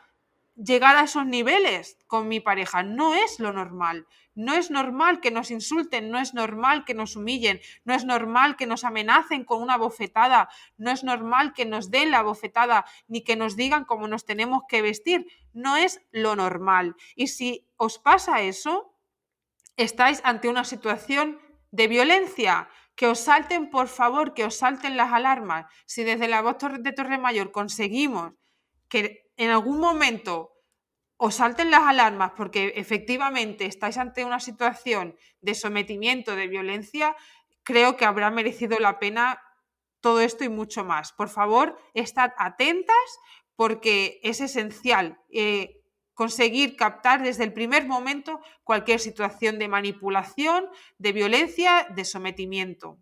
[SPEAKER 1] llegar a esos niveles con mi pareja. No es lo normal. No es normal que nos insulten, no es normal que nos humillen, no es normal que nos amenacen con una bofetada, no es normal que nos den la bofetada ni que nos digan cómo nos tenemos que vestir. No es lo normal. Y si os pasa eso, estáis ante una situación de violencia. Que os salten, por favor, que os salten las alarmas. Si desde la voz de Torre Mayor conseguimos que en algún momento os salten las alarmas porque efectivamente estáis ante una situación de sometimiento, de violencia, creo que habrá merecido la pena todo esto y mucho más. Por favor, estad atentas porque es esencial eh, conseguir captar desde el primer momento cualquier situación de manipulación, de violencia, de sometimiento.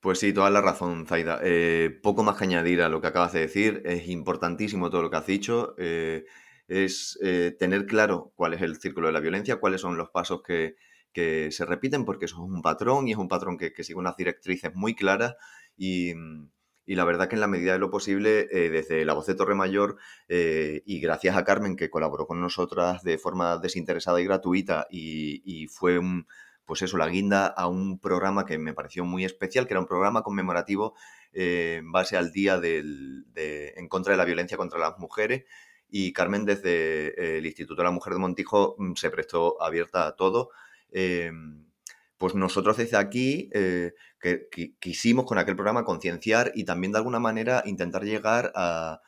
[SPEAKER 2] Pues sí, toda la razón, Zaida. Eh, poco más que añadir a lo que acabas de decir. Es importantísimo todo lo que has dicho. Eh, es tener claro cuál es el círculo de la violencia, cuáles son los pasos que, se repiten, porque eso es un patrón y es un patrón que, que sigue unas directrices muy claras y, y la verdad que en la medida de lo posible, eh, desde la voz de Torre Mayor eh, y gracias a Carmen que colaboró con nosotras de forma desinteresada y gratuita y, fue un, pues eso, la guinda a un programa que me pareció muy especial, que era un programa conmemorativo eh, en base al Día del, de, en contra de la violencia contra las mujeres. Y Carmen desde el Instituto de la Mujer de Montijo mm, se prestó abierta a todo pues nosotros desde aquí eh, que, quisimos con aquel programa concienciar y también de alguna manera intentar llegar a,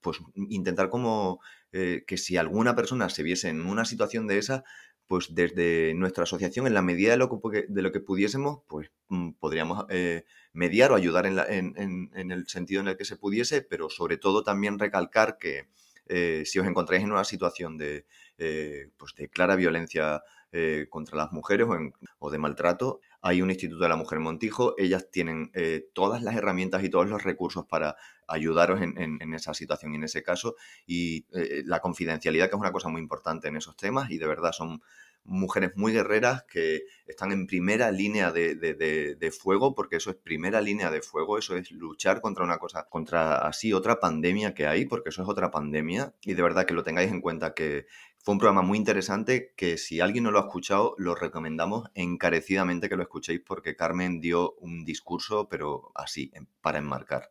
[SPEAKER 2] pues intentar como eh, que si alguna persona se viese en una situación de esa, pues desde nuestra asociación, en la medida de lo que, de lo que pudiésemos, pues mm, podríamos eh, mediar o ayudar en, el sentido en el que se pudiese, pero sobre todo también recalcar que si os encontráis en una situación de, pues de clara violencia eh, contra las mujeres o, de maltrato. Hay un Instituto de la Mujer Montijo, ellas tienen eh, todas las herramientas y todos los recursos para ayudaros en, esa situación y en ese caso. Y eh, la confidencialidad, que es una cosa muy importante en esos temas, y de verdad son mujeres muy guerreras que están en primera línea de, fuego, porque eso es primera línea de fuego, eso es luchar contra una cosa, contra así otra pandemia que hay, porque eso es otra pandemia, y de verdad que lo tengáis en cuenta que, fue un programa muy interesante que si alguien no lo ha escuchado, lo recomendamos encarecidamente que lo escuchéis porque Carmen dio un discurso, pero así, para enmarcar.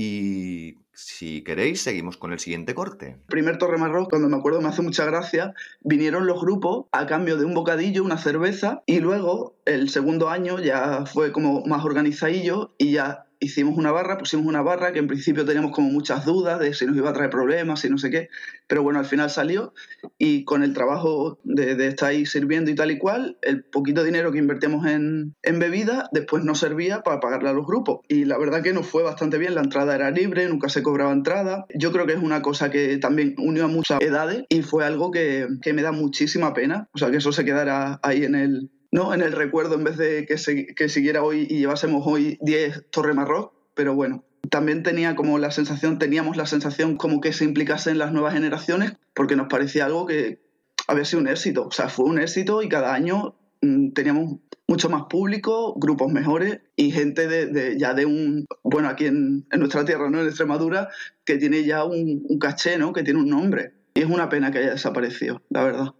[SPEAKER 2] Y si queréis, seguimos con el siguiente corte.
[SPEAKER 11] Primer Torre Marroc, cuando me acuerdo, me hace mucha gracia, vinieron los grupos a cambio de un bocadillo, una cerveza, y luego el segundo año ya fue como más organizadillo y ya hicimos una barra, pusimos una barra que en principio teníamos como muchas dudas de si nos iba a traer problemas, y no sé qué, pero bueno, al final salió y con el trabajo de, estar ahí sirviendo y tal y cual, el poquito dinero que invertimos en, bebida después nos servía para pagarle a los grupos. Y la verdad que nos fue bastante bien, la entrada era libre, nunca se cobraba entrada. Yo creo que es una cosa que también unió a muchas edades y fue algo que, que me da muchísima pena, o sea, que eso se quedara ahí en el, ¿no? en el recuerdo en vez de que, que siguiera hoy y llevásemos hoy 10 Torre Marroc, pero bueno, también tenía como la sensación, teníamos la sensación como que se implicase en las nuevas generaciones, porque nos parecía algo que había sido un éxito, o sea, fue un éxito y cada año mm, teníamos mucho más público, grupos mejores y gente de, ya de un, bueno, aquí en, nuestra tierra, ¿no? En Extremadura, que tiene ya un, un caché, ¿no? Que tiene un nombre. Y es una pena que haya desaparecido, la verdad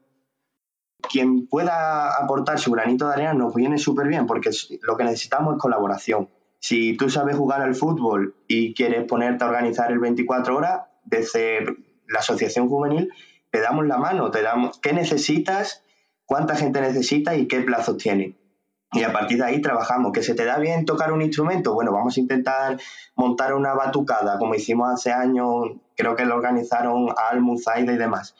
[SPEAKER 12] quien pueda aportar su granito de arena nos viene súper bien porque lo que necesitamos es colaboración. Si tú sabes jugar al fútbol y quieres ponerte a organizar el 24 horas, desde la asociación juvenil te damos la mano, te damos qué necesitas, cuánta gente necesita y qué plazos tiene. Y a partir de ahí trabajamos. ¿Que se te da bien tocar un instrumento? Bueno, vamos a intentar montar una batucada, como hicimos hace años, creo que lo organizaron Al, Zaida y demás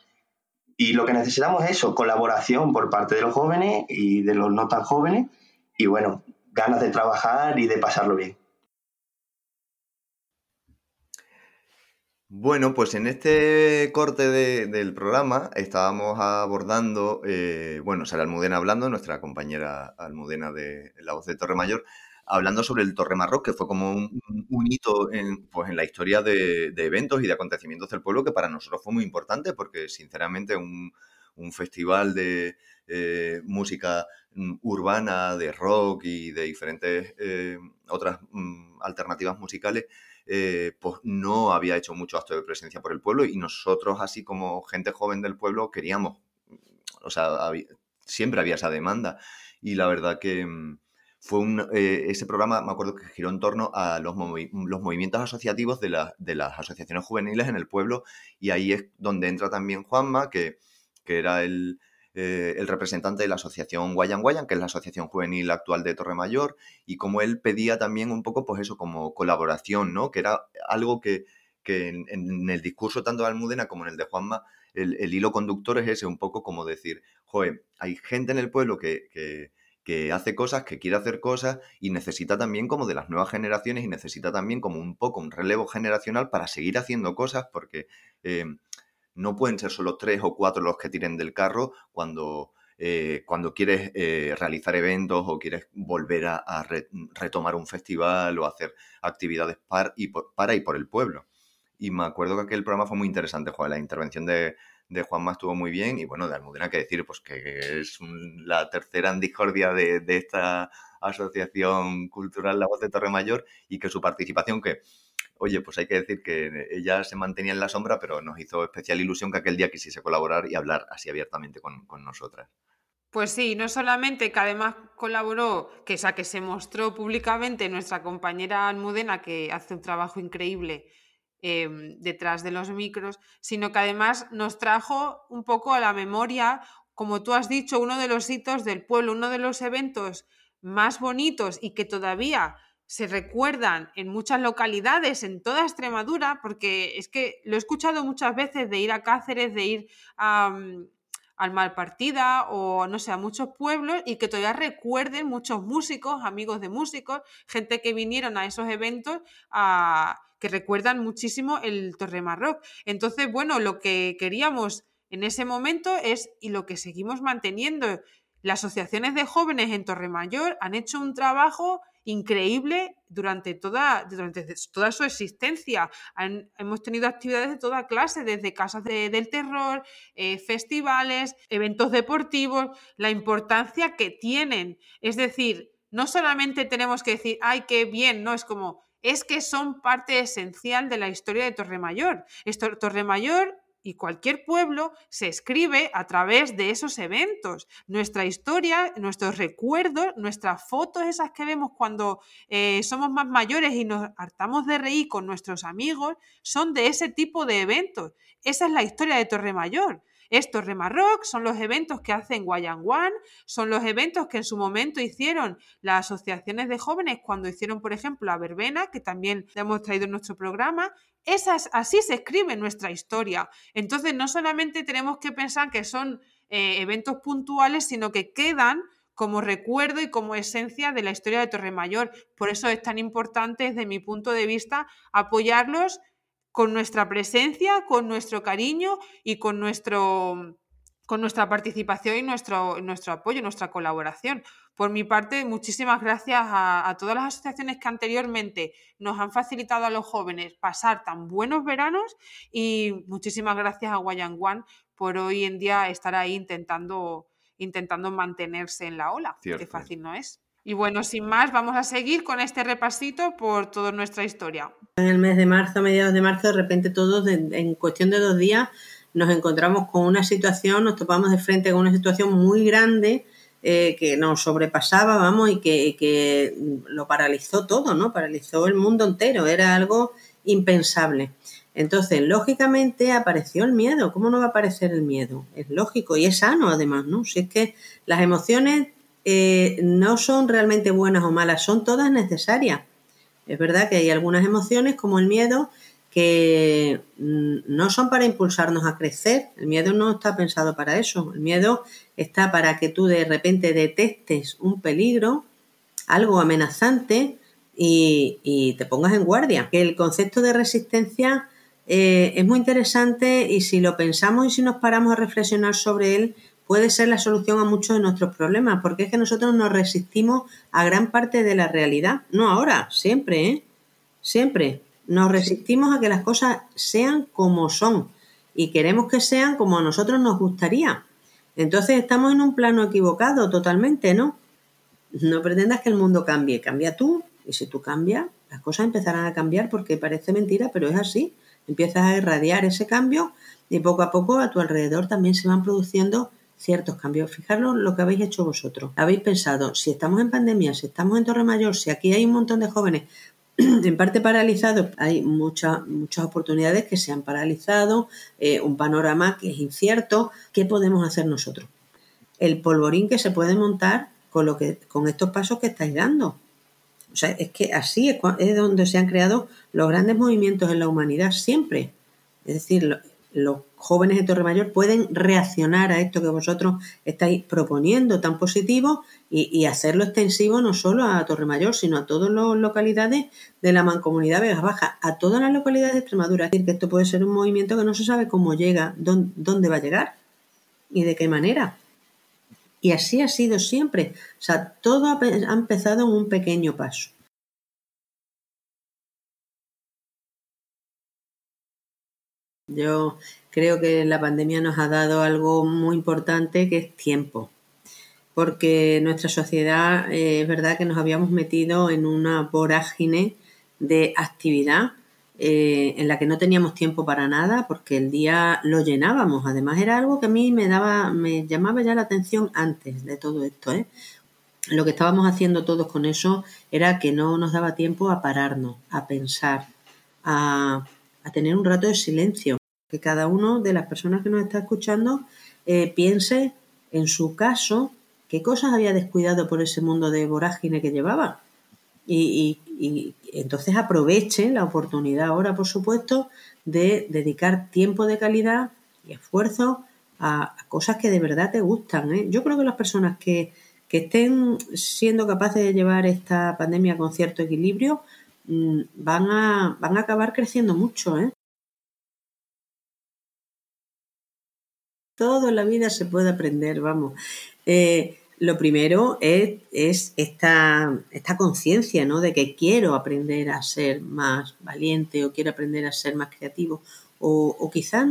[SPEAKER 12] y lo que necesitamos es eso, colaboración por parte de los jóvenes y de los no tan jóvenes y bueno, ganas de trabajar y de pasarlo bien.
[SPEAKER 2] Bueno, pues en este corte del programa estábamos abordando, eh, bueno, Sara Almudena hablando, nuestra compañera Almudena de La Voz de Torre Mayor, hablando sobre el Torre Marroc, que fue como un, hito en, pues, en la historia de, eventos y de acontecimientos del pueblo que para nosotros fue muy importante porque sinceramente un, festival de eh, música mm, urbana, de rock y de diferentes eh, otras mm, alternativas musicales, eh, pues no había hecho mucho acto de presencia por el pueblo y nosotros así como gente joven del pueblo queríamos, o sea, siempre había esa demanda. Y la verdad que mm, fue un, eh, ese programa, me acuerdo que giró en torno a los, los movimientos asociativos de, de, las asociaciones juveniles en el pueblo y ahí es donde entra también Juanma, que, que era el, eh, el, representante de la asociación Guayan Guayan, que es la asociación juvenil actual de Torre Mayor, y como él pedía también un poco, pues eso, como colaboración, ¿no? Que era algo que, que en, el discurso tanto de Almudena como en el de Juanma el, hilo conductor es ese, un poco como decir, joder, hay gente en el pueblo que, que, hace cosas, que quiere hacer cosas y necesita también como de las nuevas generaciones y necesita también como un poco un relevo generacional para seguir haciendo cosas porque eh, no pueden ser solo tres o cuatro los que tiren del carro cuando... Eh, cuando quieres eh, realizar eventos o quieres volver a, retomar un festival o hacer actividades para y por el pueblo. Y me acuerdo que aquel programa fue muy interesante, Juan. La intervención de, de Juanma estuvo muy bien. Y bueno, de Almudena, que decir, pues que es la tercera en discordia de, esta asociación cultural La Voz de Torre Mayor y que su participación, que, oye, pues hay que decir que ella se mantenía en la sombra, pero nos hizo especial ilusión que aquel día quisiese colaborar y hablar así abiertamente con, con nosotras.
[SPEAKER 1] Pues sí, no solamente que además colaboró, que, o sea, que se mostró públicamente nuestra compañera Almudena, que hace un trabajo increíble Em, detrás de los micros, sino que además nos trajo un poco a la memoria, como tú has dicho, uno de los hitos del pueblo, uno de los eventos más bonitos y que todavía se recuerdan en muchas localidades, en toda Extremadura, porque es que lo he escuchado muchas veces de ir a Cáceres, de ir a, mm, al Malpartida o no sé, a muchos pueblos y que todavía recuerden muchos músicos, amigos de músicos, gente que vinieron a esos eventos a que recuerdan muchísimo el Torre Marroc. Entonces, bueno, lo que queríamos en ese momento es, y lo que seguimos manteniendo, las asociaciones de jóvenes en Torremayor han hecho un trabajo increíble durante toda, durante toda su existencia. hemos tenido actividades de toda clase, desde casas del terror, eh, festivales, eventos deportivos, la importancia que tienen. Es decir, no solamente tenemos que decir, ay, qué bien, no, es como, es que son parte esencial de la historia de Torremayor. Torremayor y cualquier pueblo se escribe a través de esos eventos. Nuestra historia, nuestros recuerdos, nuestras fotos, esas que vemos cuando eh, somos más mayores y nos hartamos de reír con nuestros amigos, son de ese tipo de eventos. Esa es la historia de Torremayor. Estos Remarrock son los eventos que hacen Guayanguán, son los eventos que en su momento hicieron las asociaciones de jóvenes cuando hicieron, por ejemplo, la verbena, que también le hemos traído en nuestro programa. Esas, así se escribe nuestra historia. Entonces, no solamente tenemos que pensar que son eh, eventos puntuales, sino que quedan como recuerdo y como esencia de la historia de Torremayor. Por eso es tan importante, desde mi punto de vista, apoyarlos con nuestra presencia, con nuestro cariño y con, nuestro, con nuestra participación y nuestro, nuestro apoyo, nuestra colaboración. Por mi parte, muchísimas gracias a, todas las asociaciones que anteriormente nos han facilitado a los jóvenes pasar tan buenos veranos y muchísimas gracias a Guayanguán por hoy en día estar ahí intentando, intentando mantenerse en la ola, que fácil no es. Y bueno, sin más, vamos a seguir con este repasito por toda nuestra historia.
[SPEAKER 13] En el mes de marzo, mediados de marzo, de repente todos, en cuestión de dos días, nos encontramos con una situación, nos topamos de frente con una situación muy grande eh, que nos sobrepasaba, vamos, y que, que, lo paralizó todo, ¿no? Paralizó el mundo entero, era algo impensable. Entonces, lógicamente apareció el miedo. ¿Cómo no va a aparecer el miedo? Es lógico y es sano además, ¿no? Si es que las emociones eh, no son realmente buenas o malas, son todas necesarias. Es verdad que hay algunas emociones como el miedo que mm, no son para impulsarnos a crecer. El miedo no está pensado para eso. El miedo está para que tú de repente detectes un peligro, algo amenazante y, te pongas en guardia. El concepto de resistencia eh, es muy interesante y si lo pensamos y si nos paramos a reflexionar sobre él, puede ser la solución a muchos de nuestros problemas, porque es que nosotros nos resistimos a gran parte de la realidad, no ahora, siempre, ¿eh? Siempre. Nos resistimos a que las cosas sean como son y queremos que sean como a nosotros nos gustaría. Entonces estamos en un plano equivocado totalmente, ¿no? No pretendas que el mundo cambie, cambia tú y si tú cambias, las cosas empezarán a cambiar porque parece mentira, pero es así. Empiezas a irradiar ese cambio y poco a poco a tu alrededor también se van produciendo ciertos cambios. Fijaros lo que habéis hecho vosotros. Habéis pensado, si estamos en pandemia, si estamos en Torre Mayor, si aquí hay un montón de jóvenes *clears throat* en parte paralizados, hay muchas, muchas oportunidades que se han paralizado, eh, un panorama que es incierto. ¿Qué podemos hacer nosotros? El polvorín que se puede montar con, lo que, con estos pasos que estáis dando. O sea, es que así es, es donde se han creado los grandes movimientos en la humanidad siempre. Es decir, los jóvenes de Torremayor pueden reaccionar a esto que vosotros estáis proponiendo tan positivo y, hacerlo extensivo no solo a Torremayor, sino a todas las localidades de la Mancomunidad Vega Baja, a todas las localidades de Extremadura. Es decir, que esto puede ser un movimiento que no se sabe cómo llega, dónde, dónde va a llegar y de qué manera. Y así ha sido siempre. O sea, todo ha empezado en un pequeño paso. Yo creo que la pandemia nos ha dado algo muy importante que es tiempo, porque nuestra sociedad eh, es verdad que nos habíamos metido en una vorágine de actividad eh, en la que no teníamos tiempo para nada porque el día lo llenábamos. Además era algo que a mí me daba, me llamaba ya la atención antes de todo esto. ¿eh? Lo que estábamos haciendo todos con eso era que no nos daba tiempo a pararnos, a pensar, a, a tener un rato de silencio que cada uno de las personas que nos está escuchando eh, piense en su caso qué cosas había descuidado por ese mundo de vorágine que llevaba. Y, entonces aprovechen la oportunidad ahora, por supuesto, de dedicar tiempo de calidad y esfuerzo a, cosas que de verdad te gustan. ¿eh? Yo creo que las personas que, que, estén siendo capaces de llevar esta pandemia con cierto equilibrio mm, van, a, van a acabar creciendo mucho. ¿eh? Todo en la vida se puede aprender, vamos. Eh, lo primero es, esta, esta conciencia, ¿no? De que quiero aprender a ser más valiente o quiero aprender a ser más creativo. O, o quizás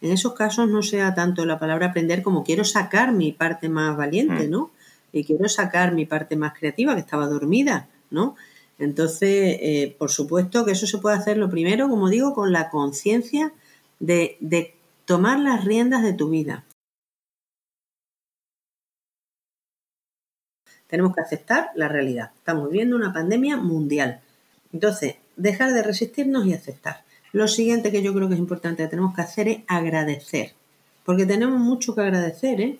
[SPEAKER 13] en esos casos no sea tanto la palabra aprender como quiero sacar mi parte más valiente, mm. ¿no? Y quiero sacar mi parte más creativa que estaba dormida, ¿no? Entonces, eh, por supuesto que eso se puede hacer lo primero, como digo, con la conciencia de, de tomar las riendas de tu vida. Tenemos que aceptar la realidad. Estamos viviendo una pandemia mundial. Entonces, dejar de resistirnos y aceptar. Lo siguiente que yo creo que es importante que tenemos que hacer es agradecer. Porque tenemos mucho que agradecer, ¿eh?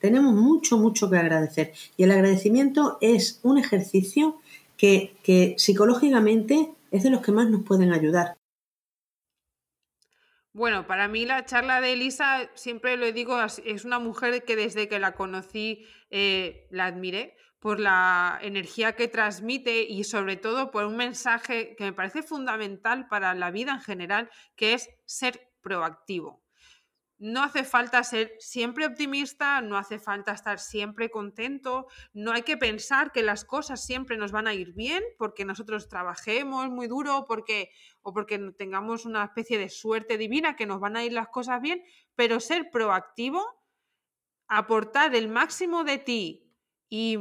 [SPEAKER 13] Tenemos mucho, mucho que agradecer. Y el agradecimiento es un ejercicio que, que psicológicamente es de los que más nos pueden ayudar.
[SPEAKER 1] Bueno, para mí la charla de Elisa, siempre lo digo, es una mujer que desde que la conocí eh, la admiré por la energía que transmite y sobre todo por un mensaje que me parece fundamental para la vida en general, que es ser proactivo. No hace falta ser siempre optimista, no hace falta estar siempre contento, no hay que pensar que las cosas siempre nos van a ir bien porque nosotros trabajemos muy duro porque, o porque tengamos una especie de suerte divina que nos van a ir las cosas bien, pero ser proactivo, aportar el máximo de ti y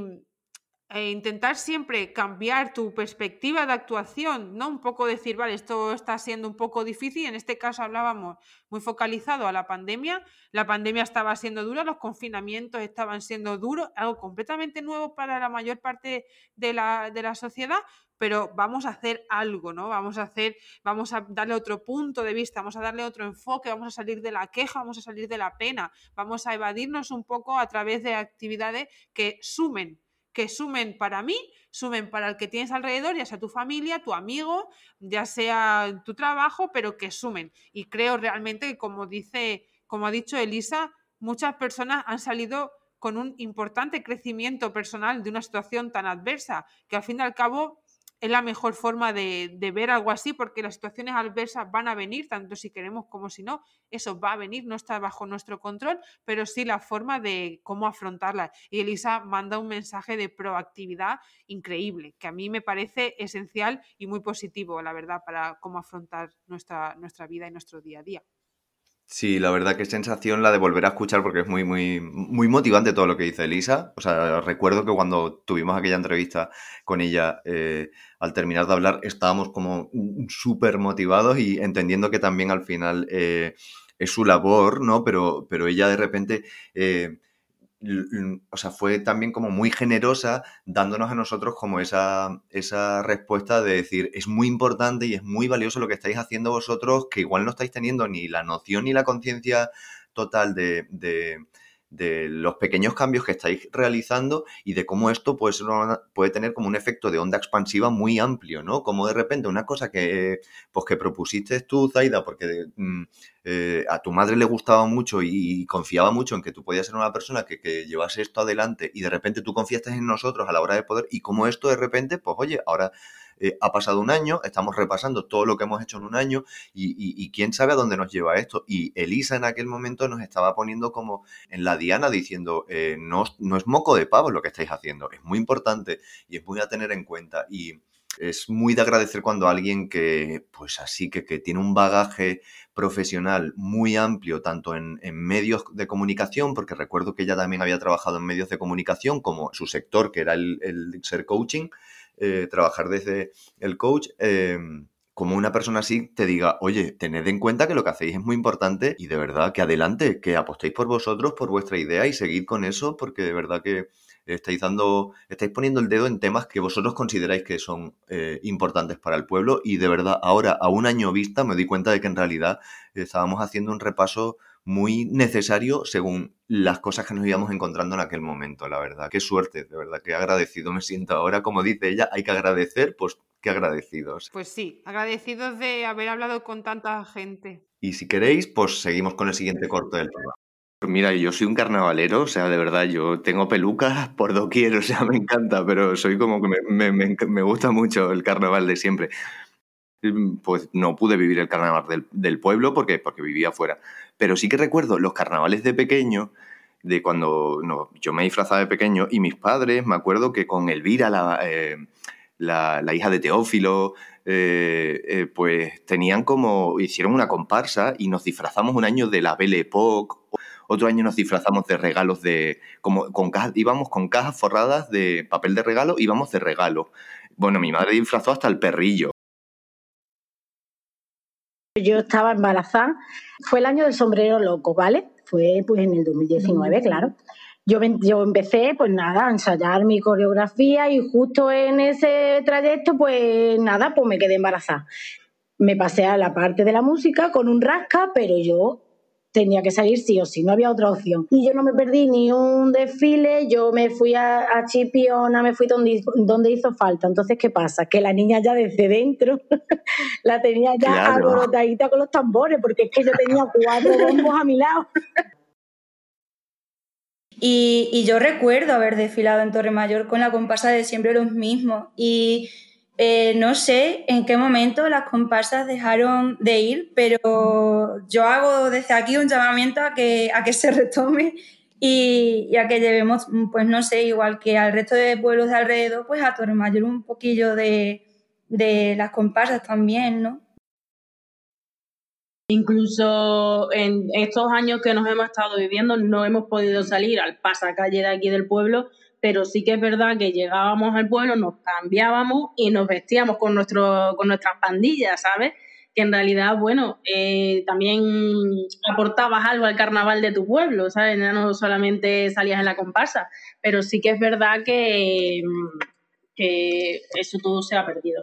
[SPEAKER 1] e intentar siempre cambiar tu perspectiva de actuación, ¿no? Un poco decir, vale, esto está siendo un poco difícil. En este caso hablábamos muy focalizado a la pandemia. La pandemia estaba siendo dura, los confinamientos estaban siendo duros, algo completamente nuevo para la mayor parte de la, de la sociedad, pero vamos a hacer algo, ¿no? Vamos a hacer, vamos a darle otro punto de vista, vamos a darle otro enfoque, vamos a salir de la queja, vamos a salir de la pena, vamos a evadirnos un poco a través de actividades que sumen que sumen para mí, sumen para el que tienes alrededor, ya sea tu familia, tu amigo, ya sea tu trabajo, pero que sumen. Y creo realmente que, como dice, como ha dicho Elisa, muchas personas han salido con un importante crecimiento personal de una situación tan adversa, que al fin y al cabo es la mejor forma de, ver algo así, porque las situaciones adversas van a venir, tanto si queremos como si no, eso va a venir, no está bajo nuestro control, pero sí la forma de cómo afrontarlas. Y Elisa manda un mensaje de proactividad increíble, que a mí me parece esencial y muy positivo, la verdad, para cómo afrontar nuestra, nuestra vida y nuestro día a día.
[SPEAKER 2] Sí, la verdad que sensación la de volver a escuchar porque es muy, muy, muy motivante todo lo que dice Elisa. O sea, recuerdo que cuando tuvimos aquella entrevista con ella, eh, al terminar de hablar, estábamos como súper motivados y entendiendo que también al final eh, es su labor, ¿no? Pero, pero ella de repente... Eh, o sea, fue también como muy generosa dándonos a nosotros como esa, esa respuesta de decir, es muy importante y es muy valioso lo que estáis haciendo vosotros, que igual no estáis teniendo ni la noción ni la conciencia total de, de los pequeños cambios que estáis realizando y de cómo esto puede, puede tener como un efecto de onda expansiva muy amplio, ¿no? Como de repente una cosa que, pues que propusiste tú, Zaida, porque mm, eh, a tu madre le gustaba mucho y, confiaba mucho en que tú podías ser una persona que, que, llevase esto adelante y de repente tú confiaste en nosotros a la hora de poder y como esto de repente, pues oye, ahora eh, ha pasado un año, estamos repasando todo lo que hemos hecho en un año y, quién sabe a dónde nos lleva esto. Y Elisa en aquel momento nos estaba poniendo como en la diana diciendo, eh, no, no es moco de pavo lo que estáis haciendo, es muy importante y es muy a tener en cuenta. Y es muy de agradecer cuando alguien que, pues así, que, que tiene un bagaje profesional muy amplio, tanto en, medios de comunicación, porque recuerdo que ella también había trabajado en medios de comunicación, como su sector, que era el, el ser coaching, eh, trabajar desde el coach, eh, como una persona así te diga, oye, tened en cuenta que lo que hacéis es muy importante y de verdad que adelante, que apostéis por vosotros, por vuestra idea y seguid con eso, porque de verdad que estáis dando, estáis poniendo el dedo en temas que vosotros consideráis que son eh, importantes para el pueblo y de verdad ahora a un año vista me doy cuenta de que en realidad estábamos haciendo un repaso muy necesario según las cosas que nos íbamos encontrando en aquel momento, la verdad. Qué suerte, de verdad, qué agradecido me siento ahora. Como dice ella, hay que agradecer, pues qué agradecidos.
[SPEAKER 1] Pues sí, agradecidos de haber hablado con tanta gente.
[SPEAKER 2] Y si queréis, pues seguimos con el siguiente corto del programa. Mira, yo soy un carnavalero, o sea, de verdad, yo tengo pelucas por doquier, o sea, me encanta, pero soy como que me, me, me gusta mucho el carnaval de siempre. Mm, pues no pude vivir el carnaval del, pueblo porque, porque vivía afuera. Pero sí que recuerdo los carnavales de pequeño, de cuando no, yo me disfrazaba de pequeño y mis padres, me acuerdo que con Elvira, la, eh, la, la hija de Teófilo, eh, eh, pues tenían como, hicieron una comparsa y nos disfrazamos un año de la Belle Époque, otro año nos disfrazamos de regalos de, como con cajas, íbamos con cajas forradas de papel de regalo, íbamos de regalo. Bueno, mi madre disfrazó hasta el perrillo.
[SPEAKER 14] Yo estaba embarazada, fue el año del sombrero loco, ¿vale? Fue pues en el 2019, claro. Yo, yo empecé, pues nada, a ensayar mi coreografía y justo en ese trayecto, pues nada, pues me quedé embarazada. Me pasé a la parte de la música con un rasca, pero yo tenía que salir sí o sí, no había otra opción. Y yo no me perdí ni un desfile, yo me fui a, Chipiona, me fui donde, donde hizo falta. Entonces, ¿qué pasa? Que la niña ya desde dentro *laughs* la tenía ya claro. alborotadita con los tambores, porque es que yo tenía cuatro *laughs* bombos a mi lado.
[SPEAKER 15] Y, y, yo recuerdo haber desfilado en Torre Mayor con la comparsa de siempre los mismos. Y eh, no sé en qué momento las comparsas dejaron de ir, pero yo hago desde aquí un llamamiento a que, a que se retome y, a que llevemos, pues no sé, igual que al resto de pueblos de alrededor, pues a Torremayor un poquillo de, de las comparsas también, ¿no?
[SPEAKER 16] Incluso en estos años que nos hemos estado viviendo no hemos podido salir al pasacalle de aquí del pueblo pero sí que es verdad que llegábamos al pueblo, nos cambiábamos y nos vestíamos con, nuestro, con nuestras pandillas, ¿sabes? Que en realidad, bueno, eh, también aportabas algo al carnaval de tu pueblo, ¿sabes? no solamente salías en la comparsa, pero sí que es verdad que, que eso todo se ha perdido.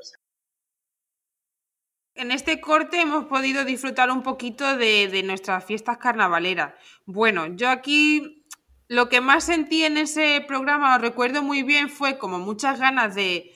[SPEAKER 1] En este corte hemos podido disfrutar un poquito de, de nuestras fiestas carnavaleras. Bueno, yo aquí lo que más sentí en ese programa, recuerdo muy bien, fue como muchas ganas de,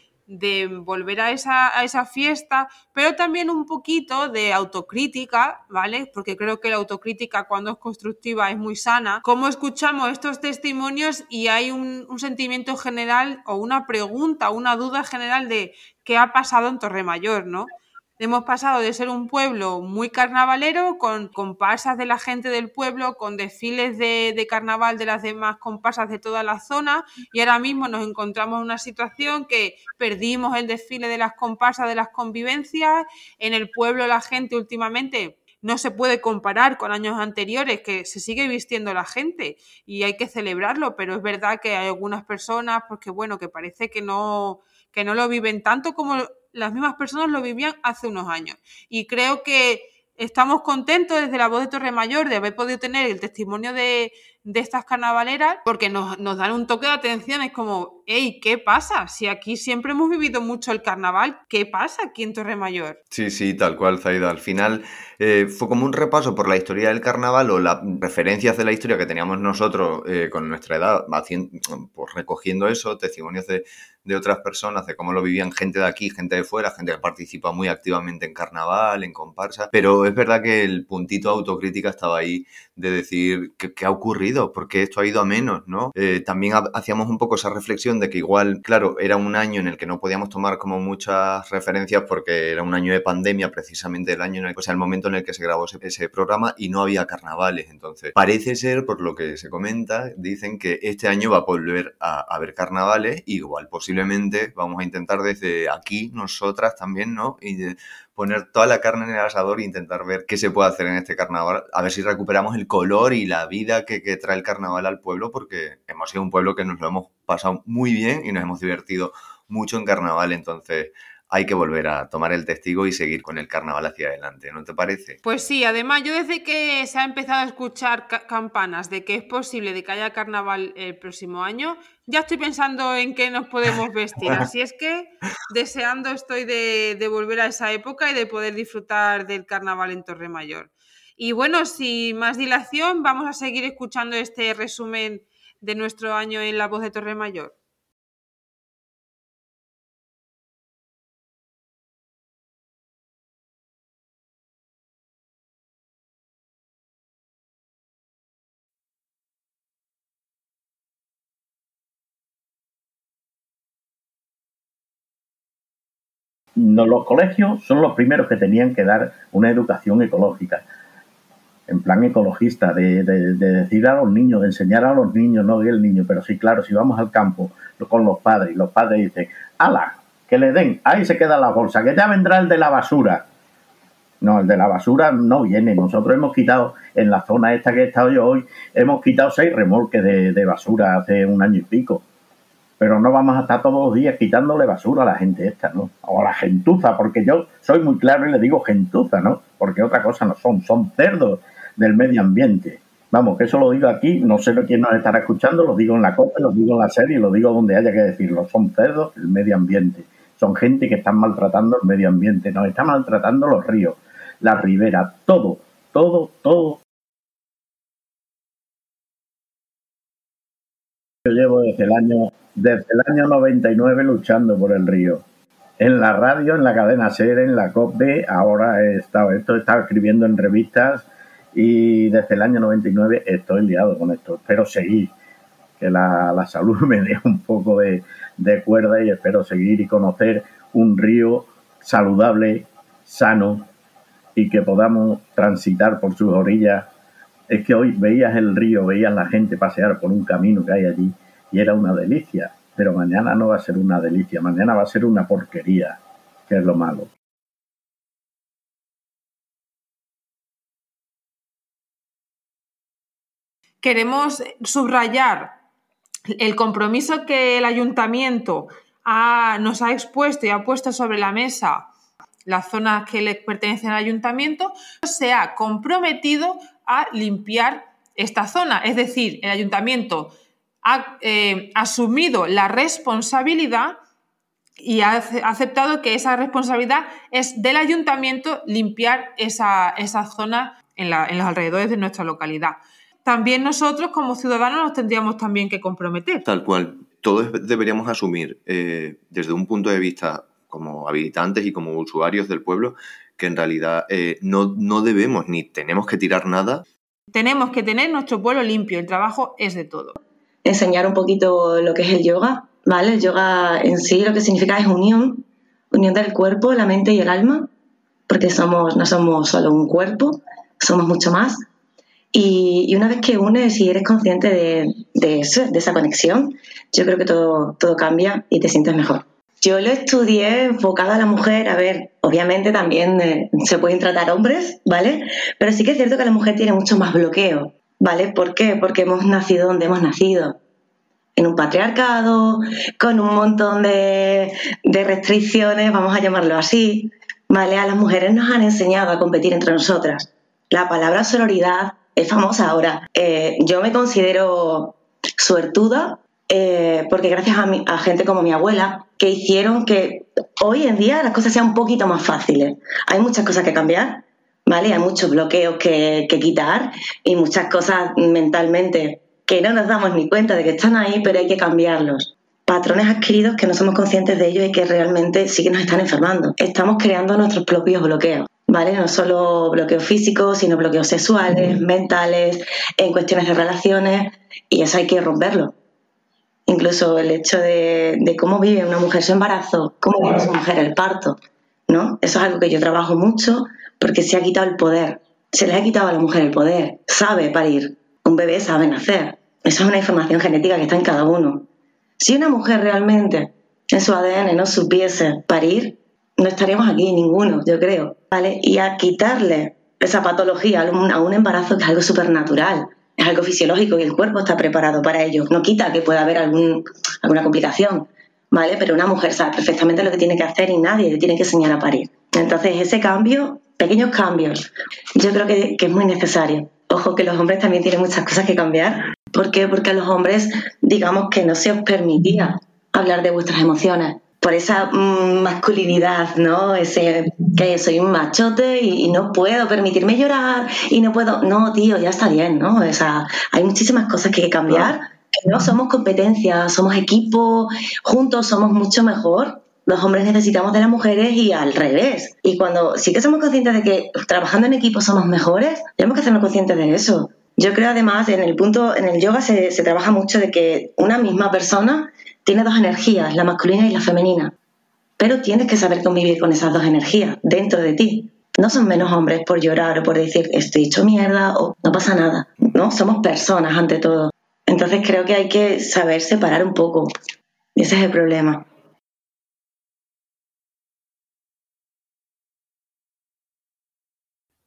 [SPEAKER 1] volver a esa, fiesta, pero también un poquito de autocrítica, ¿vale? Porque creo que la autocrítica cuando es constructiva es muy sana. Cómo escuchamos estos testimonios y hay un, un sentimiento general o una pregunta, una duda general de qué ha pasado en Torremayor, ¿no? Hemos pasado de ser un pueblo muy carnavalero, con comparsas de la gente del pueblo, con desfiles de, carnaval de las demás comparsas de toda la zona, y ahora mismo nos encontramos en una situación que perdimos el desfile de las comparsas de las convivencias. En el pueblo la gente últimamente no se puede comparar con años anteriores, que se sigue vistiendo la gente y hay que celebrarlo, pero es verdad que hay algunas personas, porque bueno, que parece que no, que no lo viven tanto como las mismas personas lo vivían hace unos años. Y creo que estamos contentos desde la voz de Torre Mayor de haber podido tener el testimonio de, de estas carnavaleras porque nos, nos dan un toque de atención. Es como, hey, ¿qué pasa? Si aquí siempre hemos vivido mucho el carnaval, ¿qué pasa aquí en Torremayor?
[SPEAKER 2] Sí, sí, tal cual, Zaida. Al final eh, fue como un repaso por la historia del carnaval o las referencias de la historia que teníamos nosotros eh, con nuestra edad, haciendo, pues, recogiendo eso, testimonios de, de otras personas, de cómo lo vivían gente de aquí, gente de fuera, gente que participa muy activamente en carnaval, en comparsa. Pero es verdad que el puntito autocrítica estaba ahí de decir qué ha ocurrido, porque esto ha ido a menos, ¿no? Eh, también hacíamos un poco esa reflexión de que igual, claro, era un año en el que no podíamos tomar como muchas referencias porque era un año de pandemia, precisamente el año en el, o sea, el momento en el que se grabó ese, programa y no había carnavales. Entonces, parece ser, por lo que se comenta, dicen que este año va a volver a haber carnavales, igual posible posiblemente vamos a intentar desde aquí, nosotras también, ¿no? Poner toda la carne en el asador e intentar ver qué se puede hacer en este carnaval, a ver si recuperamos el color y la vida que, que trae el carnaval al pueblo, porque hemos sido un pueblo que nos lo hemos pasado muy bien y nos hemos divertido mucho en carnaval, entonces hay que volver a tomar el testigo y seguir con el carnaval hacia adelante, ¿no te parece?
[SPEAKER 1] Pues sí, además yo desde que se ha empezado a escuchar campanas de que es posible de que haya carnaval el próximo año, ya estoy pensando en qué nos podemos vestir. *laughs* Así es que deseando estoy de, de volver a esa época y de poder disfrutar del carnaval en Torre Mayor. Y bueno, sin más dilación, vamos a seguir escuchando este resumen de nuestro año en la voz de Torre Mayor.
[SPEAKER 17] los colegios son los primeros que tenían que dar una educación ecológica, en plan ecologista, de, decir a los niños, de enseñar a los niños, no el niño, pero sí, claro, si vamos al campo con los padres y los padres dicen, ala, que le den, ahí se queda la bolsa, que ya vendrá el de la basura. No, el de la basura no viene. Nosotros hemos quitado, en la zona esta que he estado yo hoy, hemos quitado seis remolques de basura hace un año y pico pero no vamos a estar todos los días quitándole basura a la gente esta, ¿no? O a la gentuza, porque yo soy muy claro y le digo gentuza, ¿no? Porque otra cosa no son, son cerdos del medio ambiente. Vamos, que eso lo digo aquí, no sé quién nos estará escuchando, lo digo en la copa, lo digo en la serie, lo digo donde haya que decirlo. Son cerdos del medio ambiente. Son gente que están maltratando el medio ambiente, nos están maltratando los ríos, las riberas, todo, todo, todo Yo llevo desde el año desde el año 99 luchando por el río. En la radio, en la cadena SER, en la COPE, ahora he estado, esto he estado escribiendo en revistas y desde el año 99 estoy liado con esto. Espero seguir, que la, salud *laughs* me dé un poco de, de cuerda y espero seguir y conocer un río saludable, sano y que podamos transitar por sus orillas es que hoy veías el río, veías la gente pasear por un camino que hay allí y era una delicia, pero mañana no va a ser una delicia, mañana va a ser una porquería, que es lo malo.
[SPEAKER 1] Queremos subrayar el compromiso que el ayuntamiento nos ha expuesto y ha puesto sobre la mesa las zonas que le pertenecen al ayuntamiento, se ha comprometido a limpiar esta zona. Es decir, el ayuntamiento ha eh, asumido la responsabilidad y ha aceptado que esa responsabilidad es del ayuntamiento limpiar esa, zona en, los alrededores de nuestra localidad. También nosotros como ciudadanos nos tendríamos también que comprometer.
[SPEAKER 2] Tal cual. Todos deberíamos asumir eh, desde un punto de vista como habitantes y como usuarios del pueblo que en realidad eh, no, no debemos ni tenemos que tirar nada.
[SPEAKER 1] Tenemos que tener nuestro pueblo limpio, el trabajo es de todo.
[SPEAKER 18] Enseñar un poquito lo que es el yoga, ¿vale? El yoga en sí lo que significa es unión, unión del cuerpo, la mente y el alma, porque somos, no somos solo un cuerpo, somos mucho más. Y, una vez que unes y eres consciente de, de, eso, de esa conexión, yo creo que todo, todo cambia y te sientes mejor. Yo lo estudié enfocado a la mujer, a ver, obviamente también eh, se pueden tratar hombres, ¿vale? Pero sí que es cierto que la mujer tiene mucho más bloqueo, ¿vale? ¿Por qué? Porque hemos nacido donde hemos nacido, en un patriarcado, con un montón de, restricciones, vamos a llamarlo así, ¿vale? A las mujeres nos han enseñado a competir entre nosotras. La palabra sororidad es famosa ahora. Eh, yo me considero suertuda eh, porque gracias a, a gente como mi abuela, que hicieron que hoy en día las cosas sean un poquito más fáciles. Hay muchas cosas que cambiar, ¿vale? Hay muchos bloqueos que, que quitar y muchas cosas mentalmente que no nos damos ni cuenta de que están ahí, pero hay que cambiarlos. Patrones adquiridos que no somos conscientes de ellos y que realmente sí que nos están enfermando. Estamos creando nuestros propios bloqueos. ¿Vale? No solo bloqueos físicos, sino bloqueos sexuales, mentales, en cuestiones de relaciones, y eso hay que romperlo. Incluso el hecho de, de cómo vive una mujer su embarazo, cómo vive su mujer el parto, ¿no? Eso es algo que yo trabajo mucho porque se ha quitado el poder. Se le ha quitado a la mujer el poder. Sabe parir. Un bebé sabe nacer. Eso es una información genética que está en cada uno. Si una mujer realmente en su ADN no supiese parir, no estaríamos aquí ninguno, yo creo, ¿vale? Y a quitarle esa patología a un embarazo que es algo supernatural, es algo fisiológico y el cuerpo está preparado para ello. No quita que pueda haber algún, alguna complicación, ¿vale? Pero una mujer sabe perfectamente lo que tiene que hacer y nadie le tiene que enseñar a parir. Entonces, ese cambio, pequeños cambios, yo creo que, que es muy necesario. Ojo que los hombres también tienen muchas cosas que cambiar. ¿Por qué? Porque a los hombres, digamos que no se os permitía hablar de vuestras emociones por esa mm, masculinidad, ¿no? Ese que soy un machote y, y, no puedo permitirme llorar y no puedo. No, tío, ya está bien, ¿no? O sea, hay muchísimas cosas que hay que cambiar. No somos competencia, somos equipo, juntos somos mucho mejor. Los hombres necesitamos de las mujeres y al revés. Y cuando sí que somos conscientes de que trabajando en equipo somos mejores, tenemos que hacernos conscientes de eso. Yo creo además en el punto, en el yoga se, se trabaja mucho de que una misma persona tiene dos energías, la masculina y la femenina. Pero tienes que saber convivir con esas dos energías dentro de ti. No son menos hombres por llorar o por decir estoy hecho mierda o no pasa nada. No, somos personas ante todo. Entonces creo que hay que saber separar un poco. Ese es el problema.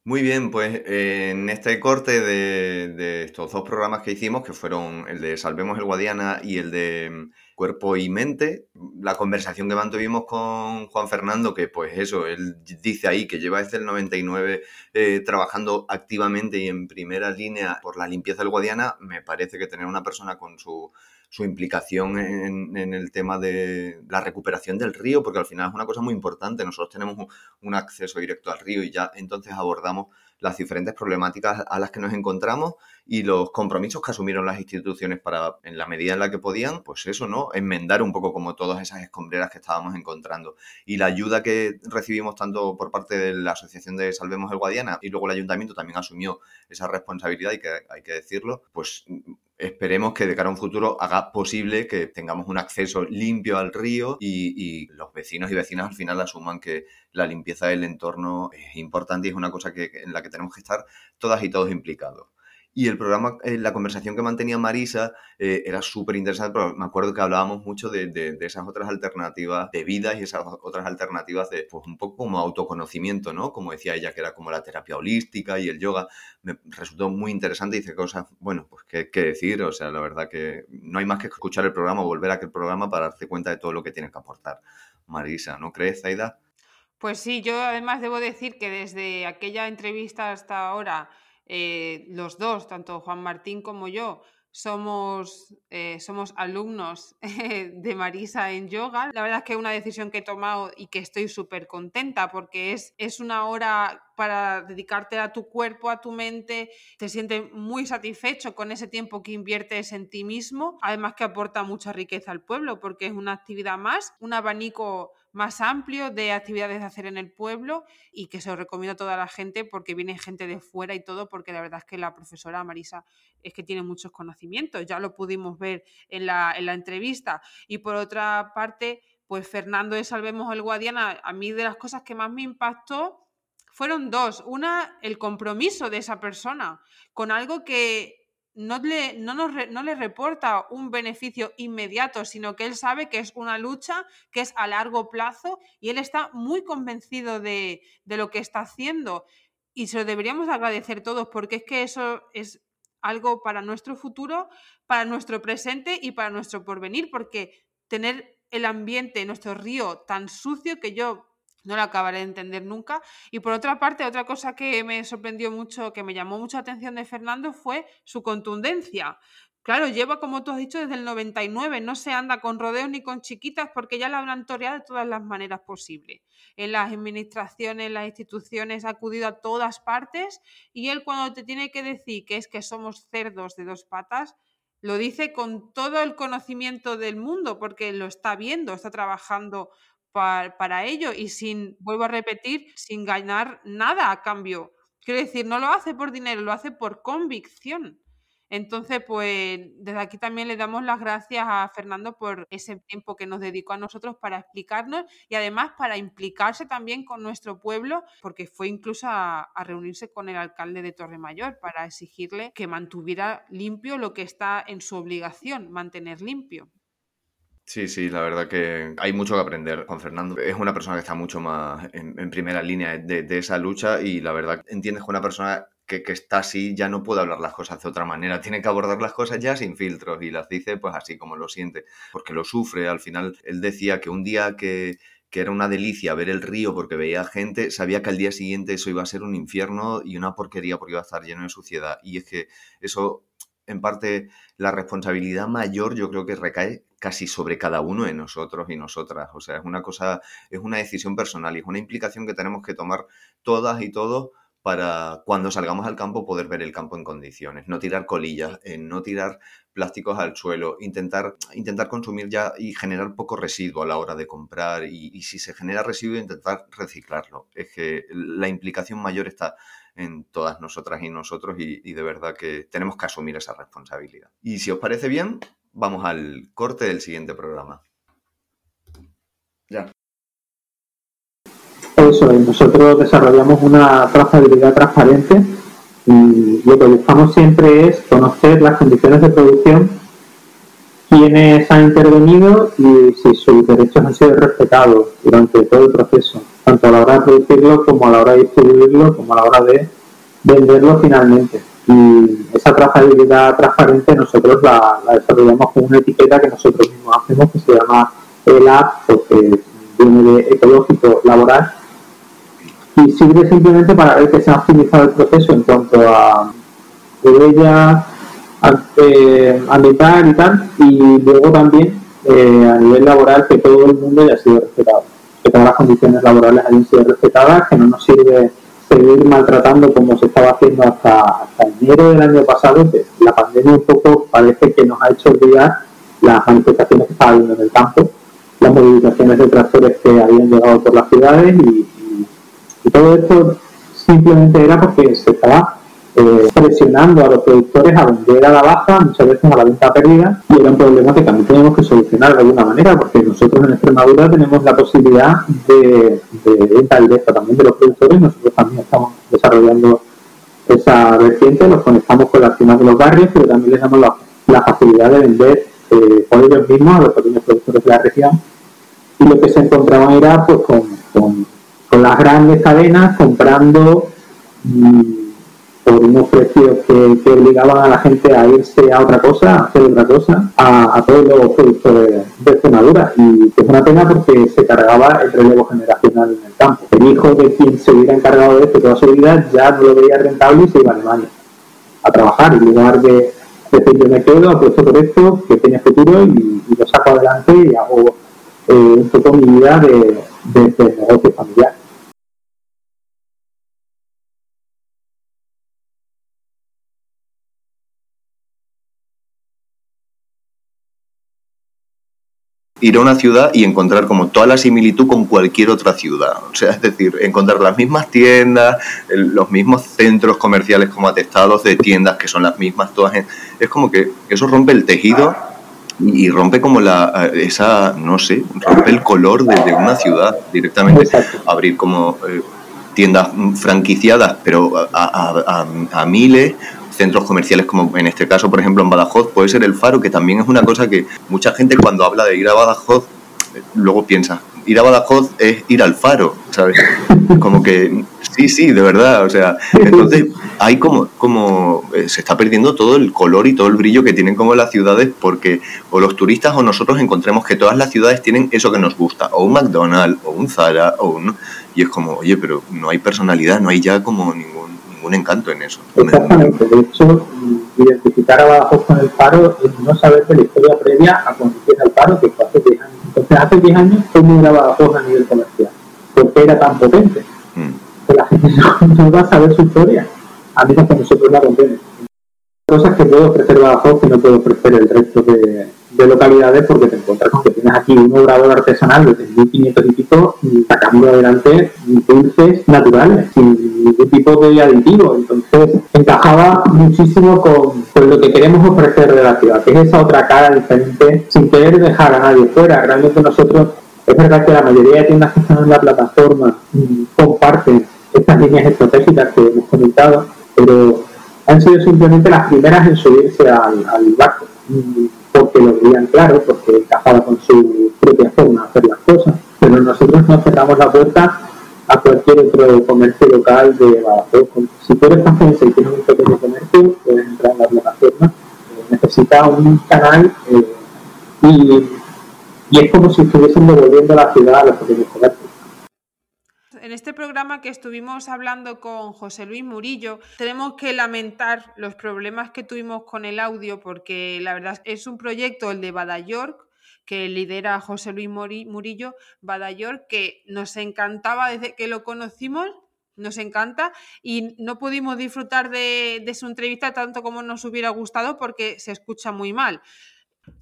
[SPEAKER 2] Muy bien, pues eh, en este corte de, estos dos programas que hicimos, que fueron el de Salvemos el Guadiana y el de mm, Cuerpo y Mente, la conversación que mantuvimos con Juan Fernando, que pues eso, él dice ahí que lleva desde el 99 eh, trabajando activamente y en primera línea por la limpieza del Guadiana, me parece que tener una persona con su su implicación en, el tema de la recuperación del río, porque al final es una cosa muy importante. Nosotros tenemos un, un, acceso directo al río y ya entonces abordamos las diferentes problemáticas a las que nos encontramos y los compromisos que asumieron las instituciones para, en la medida en la que podían, pues eso, ¿no? Enmendar un poco como todas esas escombreras que estábamos encontrando. Y la ayuda que recibimos tanto por parte de la Asociación de Salvemos el Guadiana y luego el Ayuntamiento también asumió esa responsabilidad y que hay que decirlo, pues esperemos que de cara a un futuro haga posible que tengamos un acceso limpio al río y, y, los vecinos y vecinas al final asuman que la limpieza del entorno es importante y es una cosa que, en la que tenemos que estar todas y todos implicados. Y el programa, eh, la conversación que mantenía Marisa eh, era súper interesante, pero me acuerdo que hablábamos mucho de, de, esas otras alternativas de vida y esas otras alternativas de, pues un poco como autoconocimiento, ¿no? Como decía ella, que era como la terapia holística y el yoga. Me resultó muy interesante y dice cosas, bueno, pues qué, decir, o sea, la verdad que no hay más que escuchar el programa volver a aquel programa para darte cuenta de todo lo que tienes que aportar. Marisa, ¿no crees, Zaida?
[SPEAKER 1] Pues sí, yo además debo decir que desde aquella entrevista hasta ahora eh, los dos, tanto Juan Martín como yo, somos, eh, somos alumnos *laughs* de Marisa en yoga. La verdad es que es una decisión que he tomado y que estoy súper contenta porque es, es una hora para dedicarte a tu cuerpo, a tu mente, te sientes muy satisfecho con ese tiempo que inviertes en ti mismo, además que aporta mucha riqueza al pueblo porque es una actividad más, un abanico más amplio de actividades de hacer en el pueblo y que se lo recomiendo a toda la gente porque viene gente de fuera y todo, porque la verdad es que la profesora Marisa es que tiene muchos conocimientos, ya lo pudimos ver en la, en la entrevista. Y por otra parte, pues Fernando de Salvemos el Guadiana, a mí de las cosas que más me impactó fueron dos. Una, el compromiso de esa persona con algo que no le, no, nos, no le reporta un beneficio inmediato, sino que él sabe que es una lucha que es a largo plazo y él está muy convencido de, de lo que está haciendo. Y se lo deberíamos agradecer todos porque es que eso es algo para nuestro futuro, para nuestro presente y para nuestro porvenir, porque tener el ambiente, nuestro río tan sucio que yo no la acabaré de entender nunca. Y por otra parte, otra cosa que me sorprendió mucho, que me llamó mucha atención de Fernando fue su contundencia. Claro, lleva, como tú has dicho, desde el 99, no se anda con rodeos ni con chiquitas porque ya la habrán toreado de todas las maneras posibles. En las administraciones, las instituciones, ha acudido a todas partes y él cuando te tiene que decir que es que somos cerdos de dos patas, lo dice con todo el conocimiento del mundo porque lo está viendo, está trabajando para, ello y sin, vuelvo a repetir, sin ganar nada a cambio. Quiero decir, no lo hace por dinero, lo hace por convicción. Entonces, pues desde aquí también le damos las gracias a Fernando por ese tiempo que nos dedicó a nosotros para explicarnos y además para implicarse también con nuestro pueblo, porque fue incluso a, a reunirse con el alcalde de Torremayor para exigirle que mantuviera limpio lo que está en su obligación, mantener limpio.
[SPEAKER 2] Sí, sí, la verdad que hay mucho que aprender con Fernando. Es una persona que está mucho más en, primera línea de, esa lucha y la verdad entiendes que una persona que, está así ya no puede hablar las cosas de otra manera, tiene que abordar las cosas ya sin filtros y las dice pues así como lo siente, porque lo sufre. Al final él decía que un día que, que era una delicia ver el río porque veía gente, sabía que al día siguiente eso iba a ser un infierno y una porquería porque iba a estar lleno de suciedad. Y es que eso en parte la responsabilidad mayor yo creo que recae casi sobre cada uno de nosotros y nosotras. O sea, es una cosa, es una decisión personal y es una implicación que tenemos que tomar todas y todos para cuando salgamos al campo poder ver el campo en condiciones, no tirar colillas, eh, no tirar plásticos al suelo, intentar, intentar consumir ya y generar poco residuo a la hora de comprar y, si se genera residuo intentar reciclarlo. Es que la implicación mayor está en todas nosotras y nosotros y, de verdad que tenemos que asumir esa responsabilidad. Y si os parece bien, vamos al corte del siguiente programa. Ya.
[SPEAKER 19] Eso nosotros desarrollamos una trazabilidad transparente y lo que buscamos siempre es conocer las condiciones de producción, quiénes han intervenido y si sus derechos han sido respetados durante todo el proceso tanto a la hora de producirlo como a la hora de distribuirlo, como a la hora de venderlo finalmente. Y esa trazabilidad transparente nosotros la, desarrollamos con una etiqueta que nosotros mismos hacemos que se llama ELAB, porque viene de ecológico laboral, y sirve simplemente para ver que se ha optimizado el proceso en cuanto a huella eh, ambiental y tal, y luego también eh, a nivel laboral que todo el mundo haya sido respetado que todas las condiciones laborales hayan sido respetadas, que no nos sirve seguir maltratando como se estaba haciendo hasta, enero del año pasado, que la pandemia un poco parece que nos ha hecho olvidar las manifestaciones que estaba habiendo en el campo, las movilizaciones de tractores que habían llegado por las ciudades y todo esto simplemente era porque se estaba eh, presionando a los productores a vender a la baja, muchas veces a la venta perdida, y era un problema que también tenemos que solucionar de alguna manera, porque nosotros en Extremadura tenemos la posibilidad de, venta directa también de los productores, nosotros también estamos desarrollando esa vertiente, los conectamos con las tiendas de los barrios, pero también les damos la, facilidad de vender eh, por ellos mismos a los pequeños productores de la región. Y lo que se encontraba era pues con, las grandes cadenas comprando mm, por unos precios que, obligaban a la gente a irse a otra cosa, a hacer otra cosa, a, todos los productos de, de Y es una pena porque se cargaba el relevo generacional en el campo. El hijo de quien se hubiera encargado de esto toda su vida ya no lo veía rentable y se iba a Alemania a trabajar. En lugar de decir yo me quedo, apuesto por esto, que tiene futuro y, lo saco adelante y hago eh, un poco mi vida de, de negocio familiar.
[SPEAKER 2] Ir a una ciudad y encontrar como toda la similitud con cualquier otra ciudad. O sea, es decir, encontrar las mismas tiendas, los mismos centros comerciales como atestados de tiendas que son las mismas todas. Es como que eso rompe el tejido y rompe como la esa no sé rompe el color de, una ciudad directamente abrir como eh, tiendas franquiciadas pero a, a miles centros comerciales como en este caso, por ejemplo, en Badajoz, puede ser el faro, que también es una cosa que mucha gente cuando habla de ir a Badajoz, luego piensa, ir a Badajoz es ir al faro, ¿sabes? *laughs* Como que Sí, sí, de verdad. O sea, entonces hay como, como eh, se está perdiendo todo el color y todo el brillo que tienen como las ciudades porque o los turistas o nosotros encontremos que todas las ciudades tienen eso que nos gusta, o un McDonald's, o un Zara, o un... Y es como, oye, pero no hay personalidad, no hay ya como ningún, ningún encanto en eso.
[SPEAKER 19] Exactamente. De hecho, identificar a Badajoz con el paro es no saber de la historia previa a cuando empieza el paro, que fue hace 10 años. Entonces, hace 10 años, ¿cómo era Badajoz a nivel comercial? ¿Por qué era tan potente? Que la gente *laughs* no, va a saber su historia, a menos que nosotros la contemos. Cosas que puede ofrecer Badajoz que no puede ofrecer el resto de, de localidades porque te encuentras con que tienes aquí un obrador artesanal de 1500 y pico sacando adelante dulces naturales, sin ningún tipo de aditivo. Entonces encajaba muchísimo con, con, lo que queremos ofrecer de la ciudad, que es esa otra cara diferente, sin querer dejar a nadie fuera. Realmente nosotros, es verdad que la mayoría de tiendas que están en la plataforma mm, comparten estas líneas estratégicas que hemos comentado, pero han sido simplemente las primeras en subirse al, al barco porque lo veían claro, porque encajaba con su propia forma de hacer las cosas, pero nosotros no cerramos la puerta a cualquier otro comercio local de Badajoz. Si tú eres y tienes un pequeño comercio, puedes entrar en la plataforma, eh, necesita un canal eh, y, y es como si estuviesen devolviendo la ciudad a los pequeños comercios
[SPEAKER 1] en este programa que estuvimos hablando con José Luis Murillo, tenemos que lamentar los problemas que tuvimos con el audio porque la verdad es un proyecto, el de Badayork, que lidera José Luis Murillo, Badayork, que nos encantaba desde que lo conocimos, nos encanta y no pudimos disfrutar de, su entrevista tanto como nos hubiera gustado porque se escucha muy mal.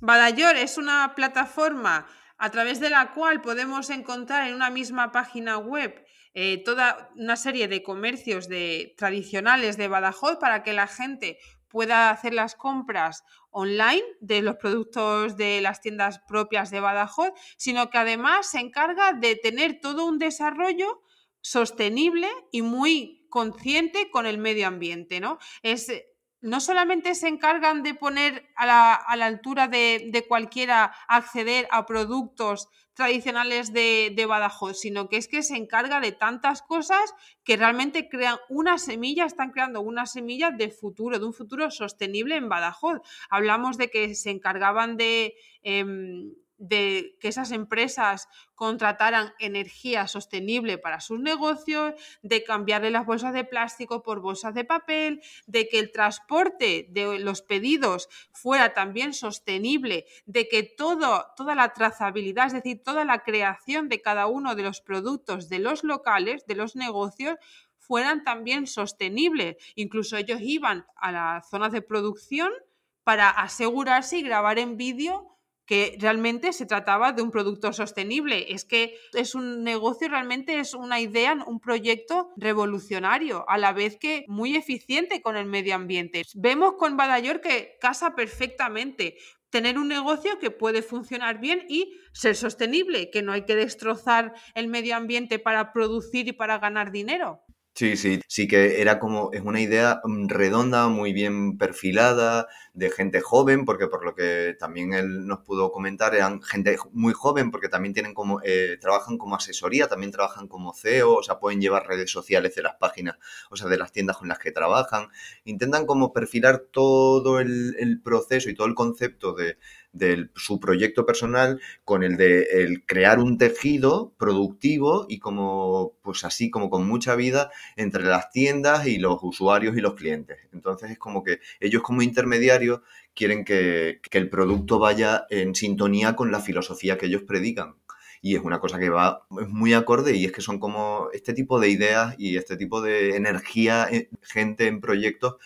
[SPEAKER 1] Badayor es una plataforma a través de la cual podemos encontrar en una misma página web eh, toda una serie de comercios de, tradicionales de Badajoz para que la gente pueda hacer las compras online de los productos de las tiendas propias de Badajoz, sino que además se encarga de tener todo un desarrollo sostenible y muy consciente con el medio ambiente, ¿no? Es, no solamente se encargan de poner a la, altura de, de, cualquiera acceder a productos tradicionales de, de, Badajoz, sino que es que se encarga de tantas cosas que realmente crean una semilla, están creando una semilla de futuro, de un futuro sostenible en Badajoz. Hablamos de que se encargaban de... Em, de que esas empresas contrataran energía sostenible para sus negocios, de cambiarle las bolsas de plástico por bolsas de papel, de que el transporte de los pedidos fuera también sostenible, de que todo, toda la trazabilidad, es decir, toda la creación de cada uno de los productos de los locales, de los negocios, fueran también sostenibles. Incluso ellos iban a las zonas de producción para asegurarse y grabar en vídeo que realmente se trataba de un producto sostenible. Es que es un negocio, realmente es una idea, un proyecto revolucionario, a la vez que muy eficiente con el medio ambiente. Vemos con Badayor que casa perfectamente tener un negocio que puede funcionar bien y ser sostenible, que no hay que destrozar el medio ambiente para producir y para ganar dinero.
[SPEAKER 2] Sí, sí, sí que era como, es una idea mm, redonda, muy bien perfilada, de gente joven, porque por lo que también él nos pudo comentar, eran gente muy joven, porque también tienen como, eh, trabajan como asesoría, también trabajan como CEO, o sea, pueden llevar redes sociales de las páginas, o sea, de las tiendas con las que trabajan. Intentan como perfilar todo el, el proceso y todo el concepto de, de su proyecto personal con el de el crear un tejido productivo y como pues así como con mucha vida entre las tiendas y los usuarios y los clientes. Entonces es como que ellos como intermediarios quieren que, que el producto vaya en sintonía con la filosofía que ellos predican y es una cosa que va muy acorde y es que son como este tipo de ideas y este tipo de energía, eh, gente en proyectos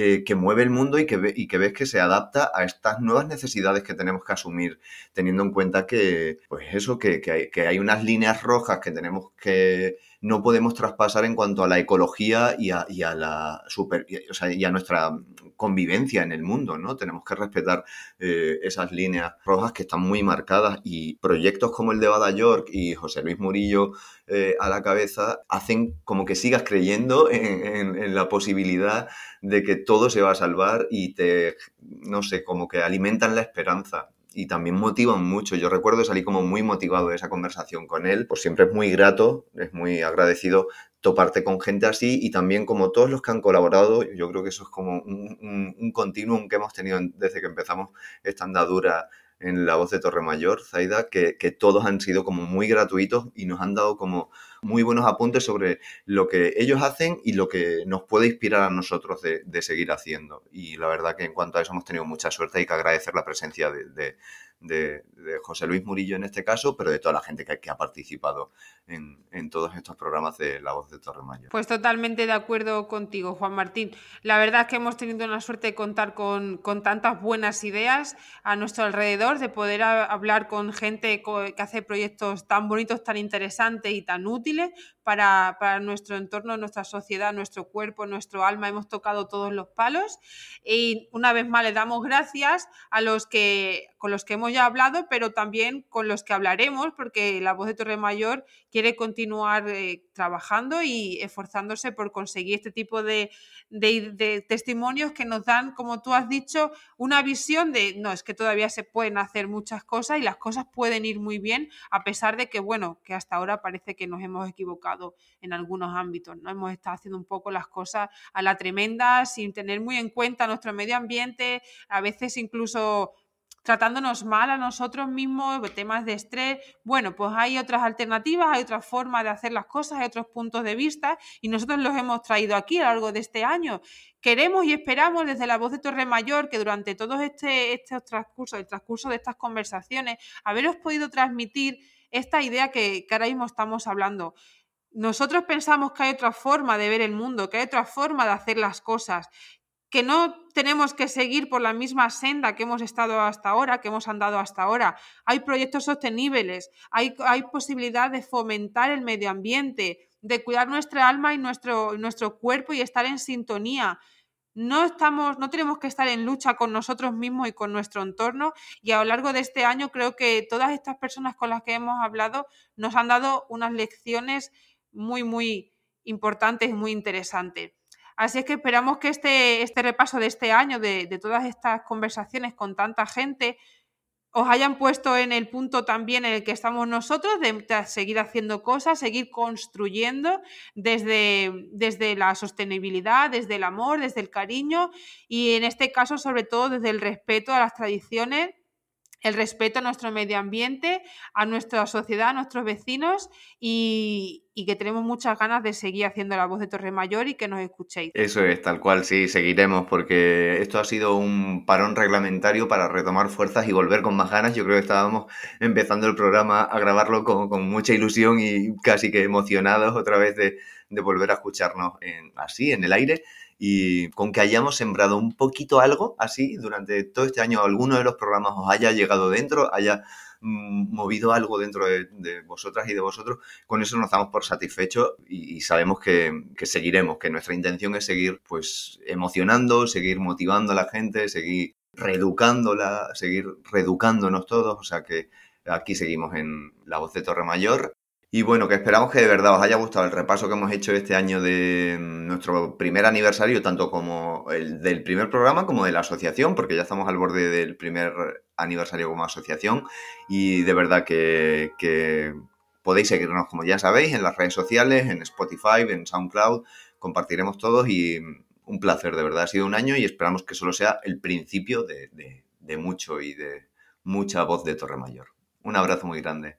[SPEAKER 2] eh, que mueve el mundo y que, y que ves que se adapta a estas nuevas necesidades que tenemos que asumir, teniendo en cuenta que, pues eso, que, que, hay, que hay unas líneas rojas que tenemos que no podemos traspasar en cuanto a la ecología y a, y la super, o sea, y a nuestra convivencia en el mundo, ¿no? Tenemos que respetar eh, esas líneas rojas que están muy marcadas y proyectos como el de Bada York y José Luis Murillo eh, a la cabeza hacen como que sigas creyendo en, en, la posibilidad de que todo se va a salvar y te, no sé, como que alimentan la esperanza y también motivan mucho. Yo recuerdo salir como muy motivado de esa conversación con él, pues siempre es muy grato, es muy agradecido toparte con gente así y también como todos los que han colaborado, yo creo que eso es como un, un, continuum que hemos tenido desde que empezamos esta andadura en la voz de Torremayor, Zaida, que, que todos han sido como muy gratuitos y nos han dado como muy buenos apuntes sobre lo que ellos hacen y lo que nos puede inspirar a nosotros de, seguir haciendo. Y la verdad que en cuanto a eso hemos tenido mucha suerte hay que agradecer la presencia de, de, José Luis Murillo en este caso, pero de toda la gente que, ha participado en, todos estos programas de La Voz de Torremayo.
[SPEAKER 1] Pues totalmente de acuerdo contigo, Juan Martín. La verdad es que hemos tenido la suerte de contar con, con tantas buenas ideas a nuestro alrededor, de poder hablar con gente que hace proyectos tan bonitos, tan interesantes y tan útiles para, para, nuestro entorno, nuestra sociedad, nuestro cuerpo, nuestro alma. Hemos tocado todos los palos y una vez más le damos gracias a los que con los que hemos ya hablado, pero también con los que hablaremos, porque la voz de Torre Mayor quiere continuar eh, trabajando y esforzándose por conseguir este tipo de, testimonios que nos dan, como tú has dicho, una visión de, no, es que todavía se pueden hacer muchas cosas y las cosas pueden ir muy bien, a pesar de que, bueno, que hasta ahora parece que nos hemos equivocado en algunos ámbitos, ¿no? Hemos estado haciendo un poco las cosas a la tremenda, sin tener muy en cuenta nuestro medio ambiente, a veces incluso tratándonos mal a nosotros mismos, temas de estrés. Bueno, pues hay otras alternativas, hay otras formas de hacer las cosas, hay otros puntos de vista y nosotros los hemos traído aquí a lo largo de este año. Queremos y esperamos desde la voz de Torre Mayor que durante todo este, este transcurso, el transcurso de estas conversaciones, haberos podido transmitir esta idea que, que ahora mismo estamos hablando. Nosotros pensamos que hay otra forma de ver el mundo, que hay otra forma de hacer las cosas, que no tenemos que seguir por la misma senda que hemos estado hasta ahora, que hemos andado hasta ahora. Hay proyectos sostenibles, hay, hay posibilidad de fomentar el medio ambiente, de cuidar nuestra alma y nuestro, nuestro cuerpo y estar en sintonía. No, estamos, no tenemos que estar en lucha con nosotros mismos y con nuestro entorno y a lo largo de este año creo que todas estas personas con las que hemos hablado nos han dado unas lecciones muy, muy importantes y muy interesantes. Así es que esperamos que este, este repaso de este año, de, todas estas conversaciones con tanta gente, os hayan puesto en el punto también en el que estamos nosotros, de, seguir haciendo cosas, seguir construyendo desde, desde la sostenibilidad, desde el amor, desde el cariño y en este caso sobre todo desde el respeto a las tradiciones el respeto a nuestro medio ambiente, a nuestra sociedad, a nuestros vecinos y, que tenemos muchas ganas de seguir haciendo la voz de Torre Mayor y que nos escuchéis.
[SPEAKER 2] Eso es, tal cual, sí, seguiremos porque esto ha sido un parón reglamentario para retomar fuerzas y volver con más ganas. Yo creo que estábamos empezando el programa a grabarlo con, mucha ilusión y casi que emocionados otra vez de, volver a escucharnos así, en el aire y con que hayamos sembrado un poquito algo así durante todo este año, alguno de los programas os haya llegado dentro, haya mm, movido algo dentro de, vosotras y de vosotros, con eso nos damos por satisfechos y, sabemos que, que, seguiremos, que nuestra intención es seguir pues emocionando, seguir motivando a la gente, seguir reeducándola, seguir reeducándonos todos, o sea que aquí seguimos en La Voz de Torre Mayor y bueno, que esperamos que de verdad os haya gustado el repaso que hemos hecho este año de nuestro primer aniversario, tanto como el del primer programa como de la asociación, porque ya estamos al borde del primer aniversario como asociación. Y de verdad que, podéis seguirnos, como ya sabéis, en las redes sociales, en Spotify, en SoundCloud. Compartiremos todos y un placer, de verdad. Ha sido un año y esperamos que solo sea el principio de, de mucho y de mucha voz de Torre Mayor. Un abrazo muy grande.